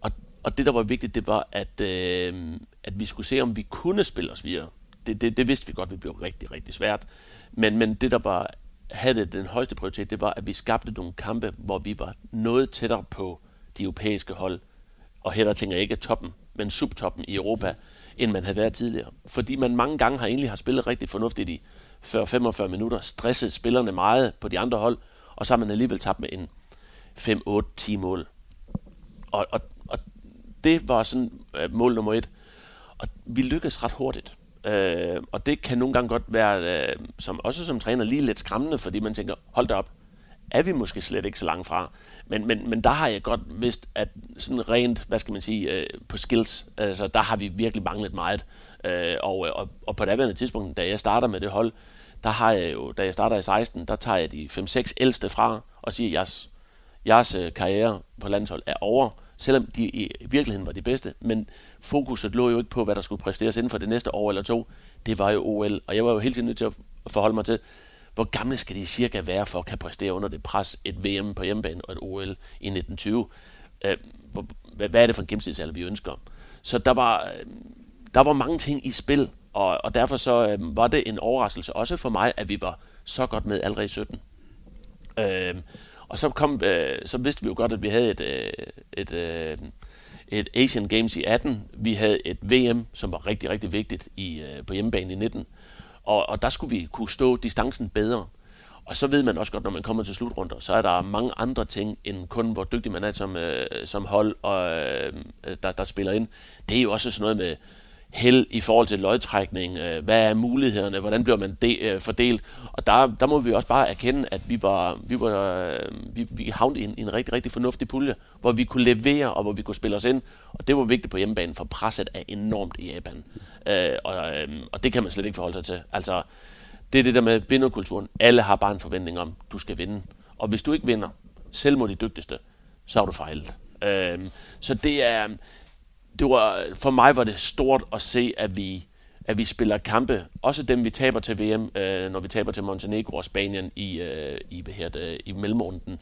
og, og det, der var vigtigt, det var, at, øh, at vi skulle se, om vi kunne spille os videre. Det, det, det vidste vi godt, det blev rigtig, rigtig svært. Men, men det, der var, havde den højeste prioritet, det var, at vi skabte nogle kampe, hvor vi var noget tættere på de europæiske hold. Og her der tænker jeg ikke toppen, men subtoppen i Europa, end man havde været tidligere. Fordi man mange gange har egentlig har spillet rigtig fornuftigt i før 45 minutter, stresset spillerne meget på de andre hold, og så har man alligevel tabt med en 5-8-10 mål. Og, og, og det var sådan øh, mål nummer et. Og vi lykkedes ret hurtigt. Øh, og det kan nogle gange godt være, øh, som, også som træner, lige lidt skræmmende, fordi man tænker, hold da op, er vi måske slet ikke så langt fra. Men, men, men der har jeg godt vidst, at sådan rent, hvad skal man sige, øh, på skills, altså der har vi virkelig manglet meget. Øh, øh, og, og, og på det andet tidspunkt, da jeg starter med det hold, der har jeg jo, da jeg starter i 16, der tager jeg de 5-6 ældste fra og siger, at jeres, jeres øh, karriere på landshold er over, selvom de i virkeligheden var de bedste. Men fokuset lå jo ikke på, hvad der skulle præsteres inden for det næste år eller to. Det var jo OL, og jeg var jo hele tiden nødt til at forholde mig til, hvor gamle skal de cirka være for at kan præstere under det pres, et VM på hjemmebane og et OL i 1920? Øh, hvad er det for en gennemsnitsalder, vi ønsker? Så der var, der var mange ting i spil, og, og derfor så øh, var det en overraskelse også for mig, at vi var så godt med allerede i 17. Øh, og så, kom, øh, så vidste vi jo godt, at vi havde et, øh, et, øh, et Asian Games i 18. Vi havde et VM, som var rigtig, rigtig vigtigt i, øh, på hjemmebane i 19. Og, og der skulle vi kunne stå distancen bedre. Og så ved man også godt, når man kommer til slutrunder, så er der mange andre ting, end kun hvor dygtig man er som, øh, som hold, og, øh, der, der spiller ind. Det er jo også sådan noget med held i forhold til løgtrækning? Øh, hvad er mulighederne, hvordan bliver man de, øh, fordelt, og der, der må vi også bare erkende, at vi var, vi var øh, vi, vi havnede i en, en rigtig, rigtig fornuftig pulje, hvor vi kunne levere, og hvor vi kunne spille os ind, og det var vigtigt på hjemmebane, for presset er enormt i Japan, øh, og, øh, og det kan man slet ikke forholde sig til. Altså, det er det der med vinderkulturen. Alle har bare en forventning om, du skal vinde, og hvis du ikke vinder, selv mod de dygtigste, så har du fejlet. Øh, så det er, det var, for mig var det stort at se, at vi, at vi spiller kampe, også dem vi taber til VM, øh, når vi taber til Montenegro og Spanien i, øh, i, hvad her, det, i mellemrunden,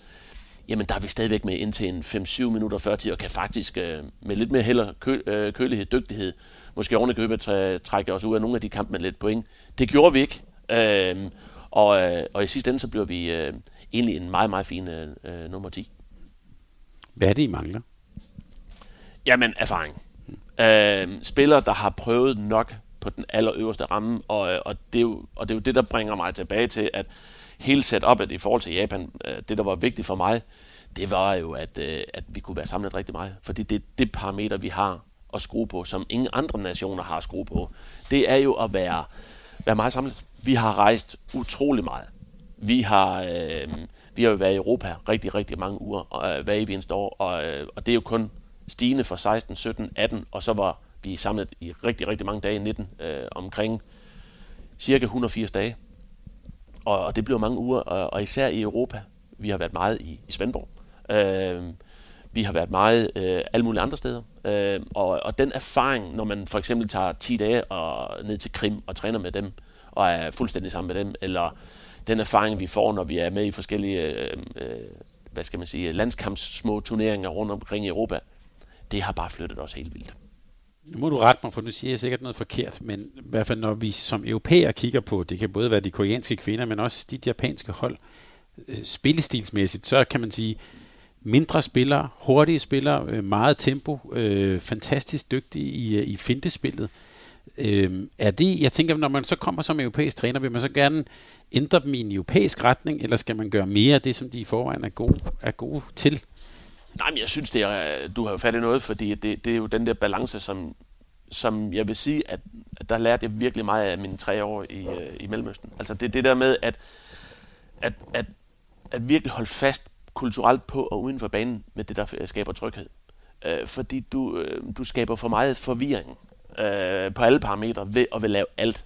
jamen der er vi stadigvæk med indtil en 5-7 minutter før tid, og kan faktisk øh, med lidt mere heller kø, øh, kølighed, dygtighed, måske oven købe købet trække os ud af nogle af de kampe med lidt point. Det gjorde vi ikke, øh, og, øh, og i sidste ende så bliver vi øh, egentlig en meget, meget fin øh, øh nummer 10. Hvad er det, I mangler? Jamen, erfaring. Øh, spillere, der har prøvet nok på den allerøverste ramme, og, øh, og, det er jo, og det er jo det, der bringer mig tilbage til, at hele setupet i forhold til Japan, øh, det der var vigtigt for mig, det var jo, at, øh, at vi kunne være samlet rigtig meget. Fordi det er det parameter, vi har at skrue på, som ingen andre nationer har at skrue på. Det er jo at være, være meget samlet. vi har rejst utrolig meget. Vi har, øh, vi har jo været i Europa rigtig, rigtig mange uger, og, øh, hver evig eneste år, og, øh, og det er jo kun stigende fra 16, 17, 18, og så var vi samlet i rigtig, rigtig mange dage i 19, øh, omkring cirka 180 dage. Og, og det blev mange uger, og, og især i Europa. Vi har været meget i, i Svendborg. Øh, vi har været meget øh, alle mulige andre steder. Øh, og, og den erfaring, når man for eksempel tager 10 dage og ned til Krim og træner med dem, og er fuldstændig sammen med dem, eller den erfaring, vi får, når vi er med i forskellige øh, øh, hvad skal man sige, landskamps små turneringer rundt omkring i Europa, det har bare flyttet os helt vildt. Nu må du rette mig, for nu siger jeg sikkert noget forkert, men i hvert fald når vi som europæer kigger på, det kan både være de koreanske kvinder, men også de japanske hold, øh, spillestilsmæssigt, så kan man sige, mindre spillere, hurtige spillere, øh, meget tempo, øh, fantastisk dygtige i, øh, i fintespillet. Øh, er det, jeg tænker, når man så kommer som europæisk træner, vil man så gerne ændre dem i en europæisk retning, eller skal man gøre mere af det, som de i forvejen er gode, er gode til? Nej, men jeg synes, det er, øh, du har jo fat i noget, fordi det, det er jo den der balance, som, som jeg vil sige, at, at der lærte jeg virkelig meget af mine tre år i, øh, i Mellemøsten. Altså det, det der med, at, at, at, at virkelig holde fast kulturelt på og uden for banen med det, der øh, skaber tryghed. Øh, fordi du, øh, du skaber for meget forvirring øh, på alle parametre ved at vil lave alt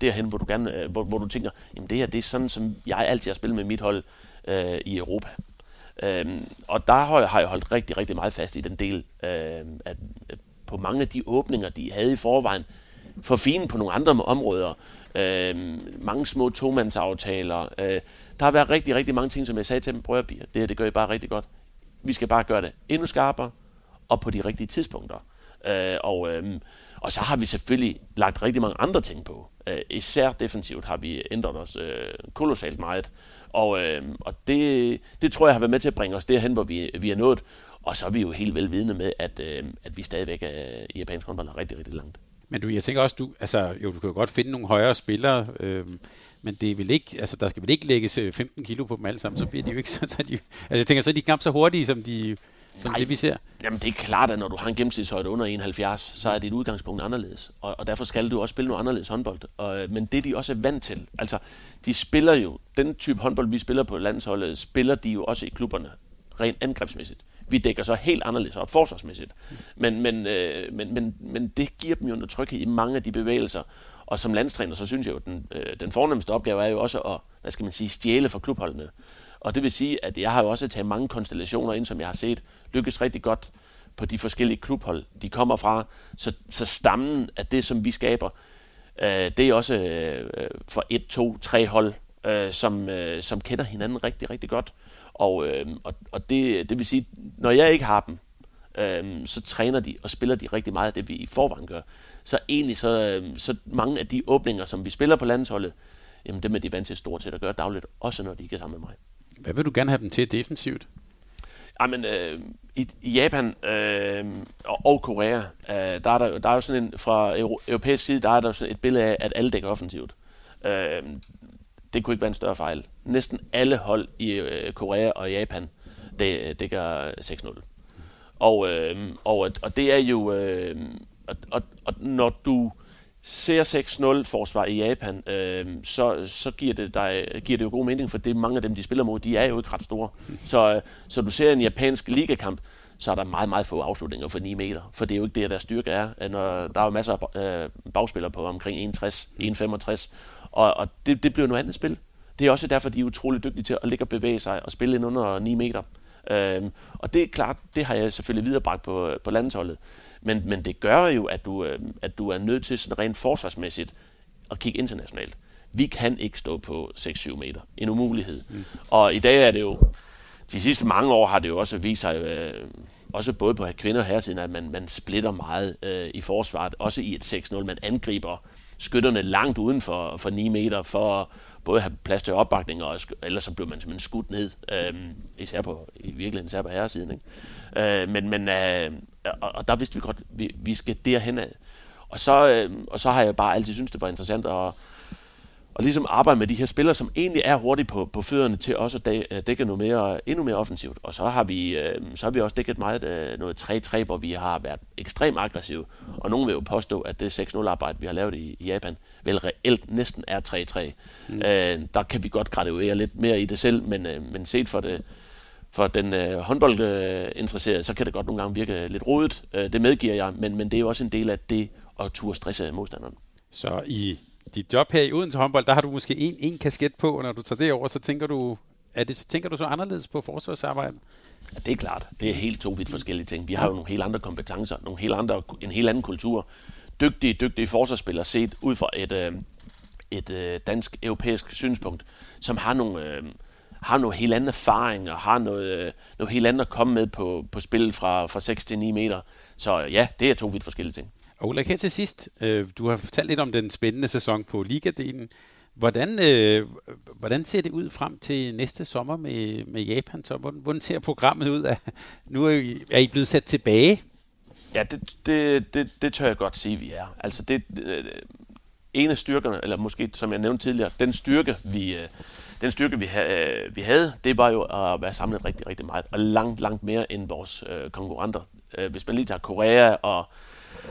derhen, hvor du, gerne, øh, hvor, hvor du tænker, jamen det her, det er sådan, som jeg altid har spillet med mit hold øh, i Europa. Øhm, og der har jeg, har jeg holdt rigtig, rigtig meget fast i den del, øhm, at øh, på mange af de åbninger, de havde i forvejen, for fine på nogle andre områder, Øhm, mange små tomandsaftaler. Øh, der har været rigtig, rigtig mange ting, som jeg sagde til dem, prøv at det her, det gør I bare rigtig godt. Vi skal bare gøre det endnu skarpere, og på de rigtige tidspunkter. Øh, og, øhm, og så har vi selvfølgelig lagt rigtig mange andre ting på. Øh, især defensivt har vi ændret os øh, kolossalt meget. Og, øh, og det, det tror jeg har været med til at bringe os derhen, hvor vi, vi er nået. Og så er vi jo helt velvidende med, at, øh, at vi stadigvæk er, i japansk håndbold er rigtig, rigtig langt. Men du, jeg tænker også, du, altså, jo, du kan jo godt finde nogle højere spillere, øh, men det vil ikke, altså, der skal vel ikke lægges øh, 15 kilo på dem alle sammen, så bliver de jo ikke så, så de, altså, jeg tænker, så er de knap så hurtige, som de, som Nej, det vi ser? Jamen det er klart, at når du har en gennemsnitshøjde under 71, så er dit udgangspunkt anderledes. Og, og derfor skal du også spille noget anderledes håndbold. Og, men det de også er vant til, altså de spiller jo, den type håndbold vi spiller på landsholdet, spiller de jo også i klubberne, rent angrebsmæssigt. Vi dækker så helt anderledes op forsvarsmæssigt. Men, men, øh, men, men, men det giver dem jo noget tryghed i mange af de bevægelser. Og som landstræner, så synes jeg jo, at den, øh, den fornemmeste opgave er jo også at, hvad skal man sige, stjæle for klubholdene. Og det vil sige, at jeg har jo også taget mange konstellationer ind, som jeg har set lykkes rigtig godt på de forskellige klubhold, de kommer fra. Så, så stammen af det, som vi skaber, øh, det er også øh, for et, to, tre hold, øh, som, øh, som kender hinanden rigtig, rigtig godt. Og, øh, og, og det, det vil sige, når jeg ikke har dem, øh, så træner de og spiller de rigtig meget af det, vi i forvejen gør. Så egentlig så, øh, så mange af de åbninger, som vi spiller på landsholdet, jamen dem er de vant til stort set at gøre dagligt, også når de ikke er sammen med mig. Hvad vil du gerne have dem til defensivt? Ah, Jamen, øh, i, i Japan øh, og, og Korea, øh, der, er der, der er jo sådan en, fra europæisk side, der er der sådan et billede af, at alle dækker offensivt. Øh, det kunne ikke være en større fejl. Næsten alle hold i øh, Korea og Japan det, dækker 6-0. Og, øh, og, og det er jo... Øh, og, og, og når du ser 6-0 forsvar i Japan, øh, så, så giver, det dig, giver det jo god mening, for det mange af dem, de spiller mod, de er jo ikke ret store. Så, øh, så du ser en japansk ligakamp, så er der meget, meget få afslutninger for 9 meter. For det er jo ikke det, der styrke er. Øh, når der er jo masser af øh, bagspillere på omkring 1,60, 1,65. Og, og det, det bliver noget andet spil. Det er også derfor, de er utrolig dygtige til at ligge og bevæge sig og spille ind under 9 meter. Øhm, og det er klart, det har jeg selvfølgelig viderebragt på, øh, på landsholdet. Men, men det gør jo, at du, øh, at du er nødt til sådan rent forsvarsmæssigt at kigge internationalt. Vi kan ikke stå på 6-7 meter. En umulighed. Mm. Og i dag er det jo, de sidste mange år har det jo også vist sig, øh, også både på kvinder og herresiden, at man, man splitter meget øh, i forsvaret. Også i et 6-0. Man angriber skytterne langt uden for, for 9 meter, for både at have plads til opbakning, og ellers så blev man simpelthen skudt ned, øh, især på, i virkeligheden især på herresiden. Ikke? Øh, men, men øh, og, og der vidste vi godt, vi, vi skal derhen af. Og så, øh, og så har jeg bare altid syntes, det var interessant at, og ligesom arbejde med de her spillere, som egentlig er hurtige på, på fødderne til også at dække noget mere, endnu mere offensivt. Og så har vi, øh, så har vi også dækket meget øh, noget 3-3, hvor vi har været ekstremt aggressive. Og nogen vil jo påstå, at det 6-0-arbejde, vi har lavet i, i Japan, vel reelt næsten er 3-3. Mm. Øh, der kan vi godt graduere lidt mere i det selv, men, øh, men set for det, for den øh, håndboldinteresserede, så kan det godt nogle gange virke lidt rodet. Øh, det medgiver jeg, men, men det er jo også en del af det at turde stresse modstanderen. Så i dit job her i Odense håndbold, der har du måske en, en kasket på, og når du tager det over, så tænker du, er det, tænker du så anderledes på forsvarsarbejdet? Ja, det er klart. Det er helt to vidt forskellige ting. Vi har jo nogle helt andre kompetencer, nogle helt andre, en helt anden kultur. Dygtige, dygtige forsvarsspillere set ud fra et, øh, et øh, dansk-europæisk synspunkt, som har nogle, øh, har noget helt anden erfaring og har noget, øh, noget helt andet at komme med på, på spil fra, fra 6 til 9 meter. Så ja, det er to vidt forskellige ting. Og Ulla, her til sidst, øh, du har fortalt lidt om den spændende sæson på Ligadelen. Hvordan, øh, hvordan ser det ud frem til næste sommer med, med Japan? Så hvordan, hvordan ser programmet ud? Af, nu er I, er I blevet sat tilbage? Ja, det, det, det, det tør jeg godt sige, vi er. Altså det, det, en af styrkerne, eller måske som jeg nævnte tidligere, den styrke, vi, øh, den styrke, vi, ha, øh, vi havde, det var jo at være samlet rigtig, rigtig meget, og langt, langt mere end vores øh, konkurrenter. Øh, hvis man lige tager Korea og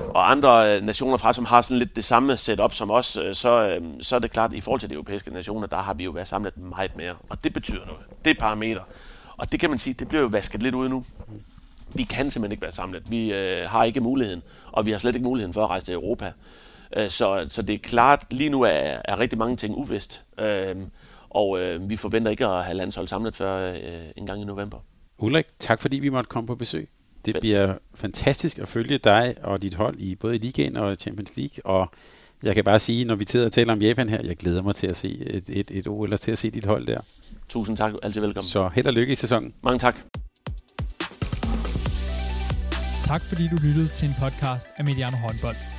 og andre øh, nationer fra, som har sådan lidt det samme setup som os, så, øh, så er det klart, at i forhold til de europæiske nationer, der har vi jo været samlet meget mere. Og det betyder noget. Det er parametre. Og det kan man sige, det bliver jo vasket lidt ud nu. Vi kan simpelthen ikke være samlet. Vi øh, har ikke muligheden, og vi har slet ikke muligheden for at rejse til Europa. Øh, så, så det er klart, lige nu er, er rigtig mange ting uvist. Øh, og øh, vi forventer ikke at have landshold samlet før øh, en gang i november. Ulrik, tak fordi vi måtte komme på besøg. Det bliver fantastisk at følge dig og dit hold i både ligaen og Champions League, og jeg kan bare sige, når vi sidder og taler om Japan her, jeg glæder mig til at se et, et, et OL og til at se dit hold der. Tusind tak, altid velkommen. Så held og lykke i sæsonen. Mange tak. Tak fordi du lyttede til en podcast af Mediano Håndbold.